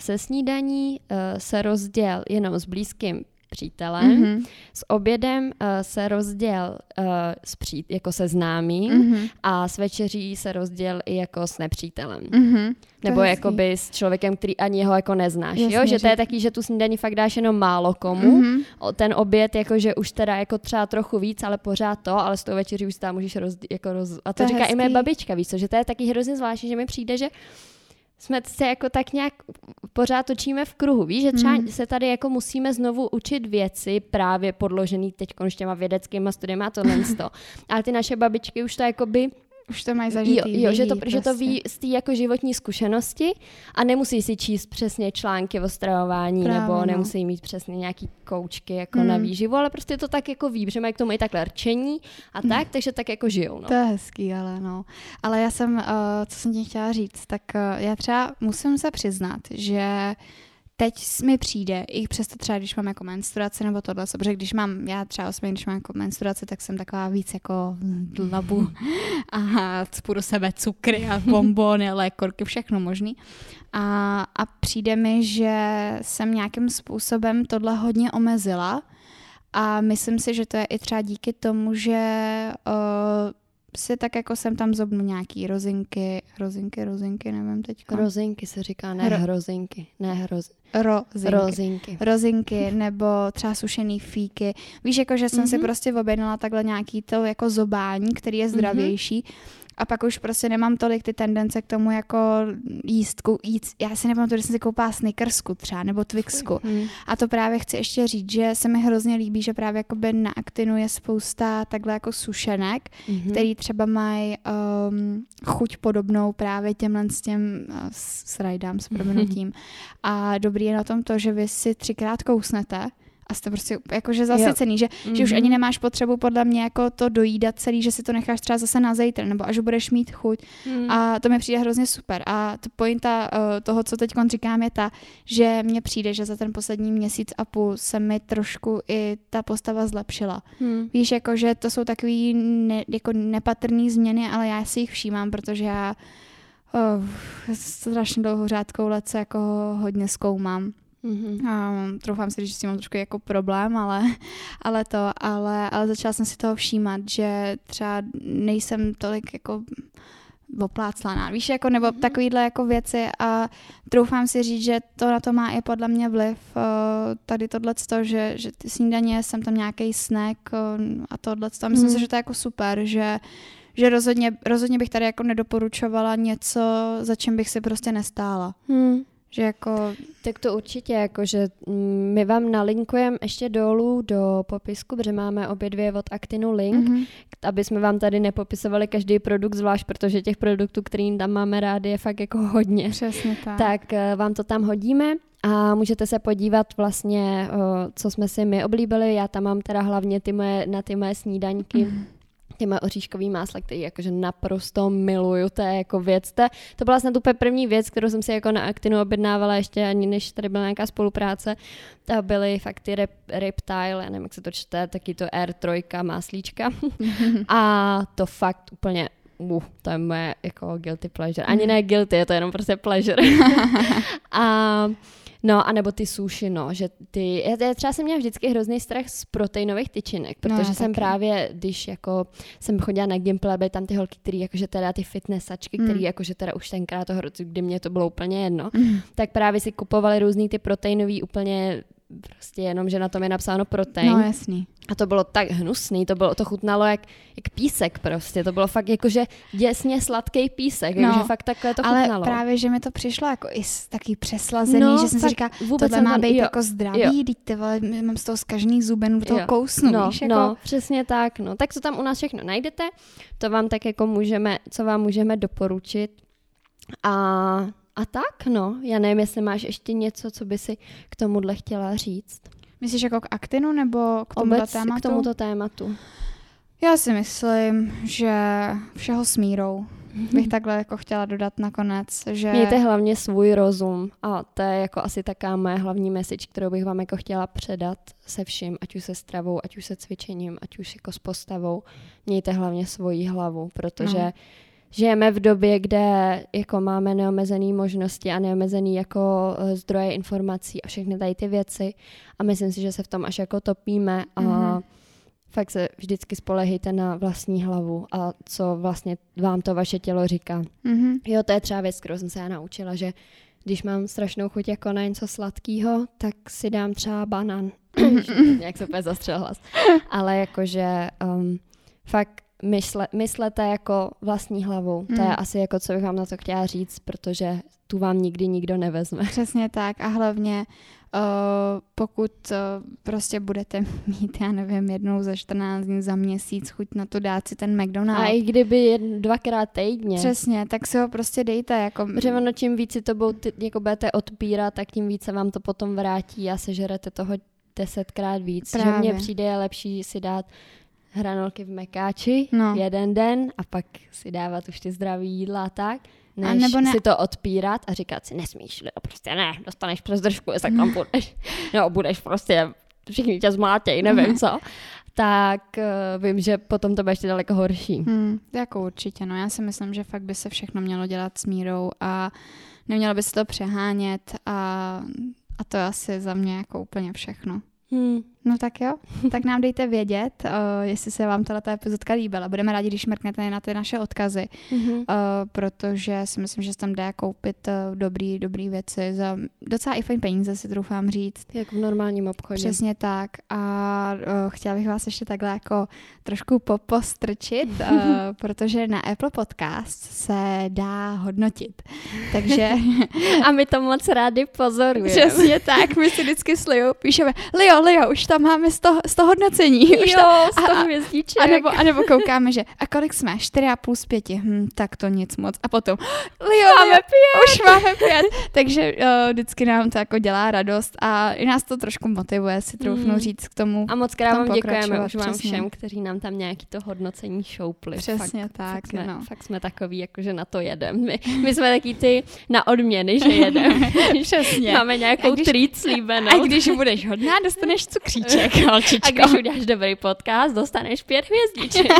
se snídaní uh, se rozděl jenom s blízkým přítelem, mm-hmm. Mhm. s obědem uh, se rozděl uh, s pří, jako se známým Mhm. a s večeří se rozděl i jako s nepřítelem. Mhm. To Nebo je jakoby s člověkem, který ani jeho jako neznáš, Jasně, jo? Že to je taky, že tu snídaní fakt dáš jenom málo komu. Mhm. O ten oběd, jakože už teda jako třeba trochu víc, ale pořád to, ale s tou večeří už tam můžeš roz, jako roz... A to, To říká i moje hezký. babička, víš co, že to je taky hrozně zvláštní, že mi přijde, že jsme se jako tak nějak pořád točíme v kruhu. Víš, že třeba Hmm. se tady jako musíme znovu učit věci právě podložený teď těma vědeckýma studiema a tohle. Ale ty naše babičky už to jakoby Už to mají Jo, zažitý. jo že, to, ví že to prostě. ví z té jako životní zkušenosti a nemusí si číst přesně články o stravování Právě, nebo no. nemusí mít přesně nějaký koučky jako Hmm. na výživu, ale prostě to tak jako ví, že mají k tomu i takhle rčení a tak, takže tak jako žijou. No. To je hezký, ale no. Ale já jsem, uh, co jsem ti chtěla říct, tak uh, já třeba musím se přiznat, že teď mi přijde, i přesto třeba, když mám jako menstruaci nebo tohle, protože když mám, já třeba osobně, když mám jako menstruaci, tak jsem taková víc jako dlabu a cpu do sebe cukry a bombony, lékorky, všechno možný. A, a přijde mi, že jsem nějakým způsobem tohle hodně omezila a myslím si, že to je i třeba díky tomu, že uh, si tak jako jsem tam zobnu nějaký rozinky, rozinky, rozinky, nevím teď. Rozinky se říká, ne Ro- hrozinky, ne hroz, Rozinky. rozinky. rozinky nebo třeba sušený fíky. Víš, jako že jsem mm-hmm. si Mhm. prostě objednala takhle nějaký to jako zobání, který je zdravější. Mm-hmm. A pak už prostě nemám tolik ty tendence k tomu jako jístku, jít, já si nepamatuju, že jsem si koupila Snickersku třeba, nebo Twixku. Hm. A to právě chci ještě říct, že se mi hrozně líbí, že právě jakoby na Actinu je spousta takhle jako sušenek, Mhm. který třeba mají um, chuť podobnou právě těmhle s těm uh, s rajdám, s proměnutím. A dobrý je na tom to, že vy si třikrát kousnete a jste prostě jakože zasycený, že, mm-hmm. že už Mhm. ani nemáš potřebu podle mě jako to dojídat celý, že si to necháš třeba zase na zítra, nebo až budeš mít chuť. Hm. A to mi přijde hrozně super. A to pointa uh, toho, co teď říkám, je ta, že mně přijde, že za ten poslední měsíc a půl se mi trošku i ta postava zlepšila. Hm. Víš, jako, že to jsou takový ne, jako nepatrný změny, ale já si jich všímám, protože já oh, strašně dlouhou řádkou let se jako hodně zkoumám. Mhm. A troufám si říct, že s tím mám trošku jako problém, ale, ale to, ale, ale začala jsem si toho všímat, že třeba nejsem tolik jako opláclaná, víš, jako, nebo Mhm. mm-hmm. takovýhle jako věci a troufám si říct, že to na to má i podle mě vliv uh, tady tohle že, že ty snídaně, jsem tam nějaký snack uh, a tohle a myslím Mm. si, že to je jako super, že že rozhodně, rozhodně bych tady jako nedoporučovala něco, za čím bych si prostě nestála. Hm. Že jako, Tak to určitě, jakože mm, my vám nalinkujeme ještě dolů do popisku, protože máme obě dvě od Actinu link, mm-hmm. aby jsme vám tady nepopisovali každý produkt zvlášť, protože těch produktů, který tam máme rádi, je fakt jako hodně. přesně tak. Tak eh, vám to tam hodíme a můžete se podívat vlastně, eh, co jsme si my oblíbili. Já tam mám teda hlavně ty moje, na ty moje snídaňky ty moje oříškový másla, který jakože naprosto miluju, to je jako věc. To, to byla snad úplně první věc, kterou jsem si jako na Actinu objednávala ještě ani než tady byla nějaká spolupráce. To byly fakt ty rep, Reptile, já nevím, jak se to čte, taky to R3 máslíčka. a to fakt úplně uh, to je moje jako guilty pleasure. Ani ne guilty, je to jenom prostě pleasure. a No, anebo ty sushi, no, že ty, já, já třeba jsem měla vždycky hrozný strach z proteinových tyčinek, No, protože já jsem taky. právě, když jako jsem chodila na Gimple, byly tam ty holky, které jakože teda ty fitnessačky, Mm. které jakože teda už tenkrát toho roce, kdy mě to bylo úplně jedno, Mm. tak právě si kupovali různý ty proteinový úplně prostě jenom, že na tom je napsáno protein. No jasný. A to bylo tak hnusný, to bylo, to chutnalo jak, jak písek prostě, to bylo fakt jakože děsně sladký písek, No, jakože fakt takhle to Ale chutnalo. právě, že mi to přišlo jako i taky přeslazený, No, že jsem si vůbec tohle má být jo, jako zdravý, jo. teď ty vole, mám z toho zkažený zuben, u toho Jo. kousnu, no, víš, jako, no, přesně tak, no. Tak to tam u nás všechno najdete, to vám tak jako můžeme, co vám můžeme doporučit. A, a tak, no, já nevím, jestli máš ještě něco, co by si k tomuhle chtěla říct. Myslíš jako k aktinu nebo k tomuto Obec tématu? k tomuto tématu. Já si myslím, že všeho s mírou bych takhle jako chtěla dodat nakonec, že... Mějte hlavně svůj rozum a to je jako asi taká moje hlavní message, kterou bych vám jako chtěla předat se vším, ať už se stravou, ať už se cvičením, ať už jako s postavou. Mějte hlavně svoji hlavu, protože No. Žijeme v době, kde jako máme neomezené možnosti a neomezený jako eh, zdroje informací a všechny tady ty věci a myslím si, že se v tom až jako topíme a Mhm. fakt se vždycky spolehejte na vlastní hlavu a co vlastně vám to vaše tělo říká. Mhm. Jo, to je třeba věc, kterou jsem se já naučila, že když mám strašnou chuť jako na něco sladkého, tak si dám třeba banán. Jak se úplně zastřel hlas. Ale jakože um, fakt mysle, myslete jako vlastní hlavou. To je Hmm. asi jako, co bych vám na to chtěla říct, protože tu vám nikdy nikdo nevezme. Přesně tak a hlavně uh, pokud uh, prostě budete mít, já nevím, jednou za 14 dní, za měsíc chuť na to dát si ten McDonald's. A i kdyby jedn, dvakrát týdně. Přesně, tak si ho prostě dejte. Jako... Protože ono čím víc si to budou, ty, jako budete odpírat, tak tím více vám to potom vrátí a sežerete toho desetkrát víc. Právě. Že mně přijde je lepší si dát hranolky v mekáči no. jeden den a pak si dávat už ty zdraví jídla a tak, než a nebo ne... si to odpírat a říkat si nesmíš, no prostě ne, dostaneš přes držku, jestli tam budeš, no budeš prostě, všichni tě zmátěj, nevím co tak uh, vím, že potom to bude ještě daleko horší. Hmm, jako určitě, no já si myslím, že fakt by se všechno mělo dělat s mírou a nemělo by se to přehánět a, a to je asi za mě jako úplně všechno. Hmm. No tak jo, tak nám dejte vědět, uh, jestli se vám tato epizodka líbila. Budeme rádi, když mrknete na ty naše odkazy, mm-hmm. uh, protože si myslím, že se tam dá koupit uh, dobrý, dobrý věci za docela i fajn peníze, si troufám říct. Jak v normálním obchodě. Přesně tak. A uh, chtěla bych vás ještě takhle jako trošku popostrčit, uh, protože na Apple Podcast se dá hodnotit. Takže... A my to moc rádi pozorujeme. Přesně tak, my si vždycky s Leo píšeme, Leo, Leo, už tam máme 100, 100 hodnocení. Jo, už to, 100 a, hvězdiček. A nebo, a nebo koukáme, že a kolik jsme? 4,5 z 5. Hm, tak to nic moc. A potom, Leo, máme pět. Už máme pět. Takže uh, vždycky nám to jako dělá radost a i nás to trošku motivuje si troufnu hmm. říct k tomu. A moc krát vám děkujeme už vám všem, kteří nám tam nějaký to hodnocení šoupli. Přesně fakt, tak. Fakt jsme, no. fakt jsme takový, jakože na to jedem. My, my jsme taky ty na odměny, že jedeme. Přesně. Máme nějakou trýt slíbenou. A když budeš hodná, dostaneš cukříček. holčičko. A když uděláš dobrý podcast, dostaneš pět hvězdiček.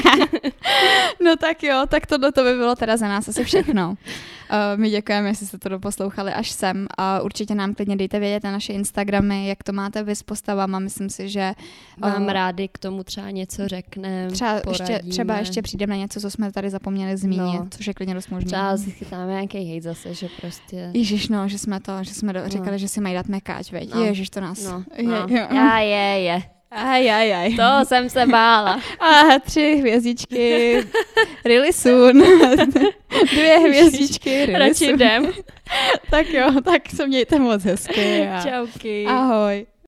no tak jo, tak tohle to by bylo teda za nás asi všechno. Uh, my děkujeme, jestli jste to doposlouchali až sem a určitě nám klidně dejte vědět na naše Instagramy, jak to máte vy s postavama. Myslím si, že vám uh, rádi k tomu třeba něco řekneme, třeba ještě, třeba ještě přijdeme na něco, co jsme tady zapomněli zmínit, no. což je klidně dost možné. Třeba si chytáme nějaký hejt zase, že prostě... Ježiš, no, že jsme to, že jsme do, no. říkali, že si mají dát mekáč, veď? No. Ježiš, to nás... No, no. Je, Já, je, je. Aj, aj, aj. To jsem se bála. A tři hvězdičky. Really soon. Dvě hvězdičky. Really Radši jdem. tak jo, tak se mějte moc hezky. A... Čauky. Ahoj.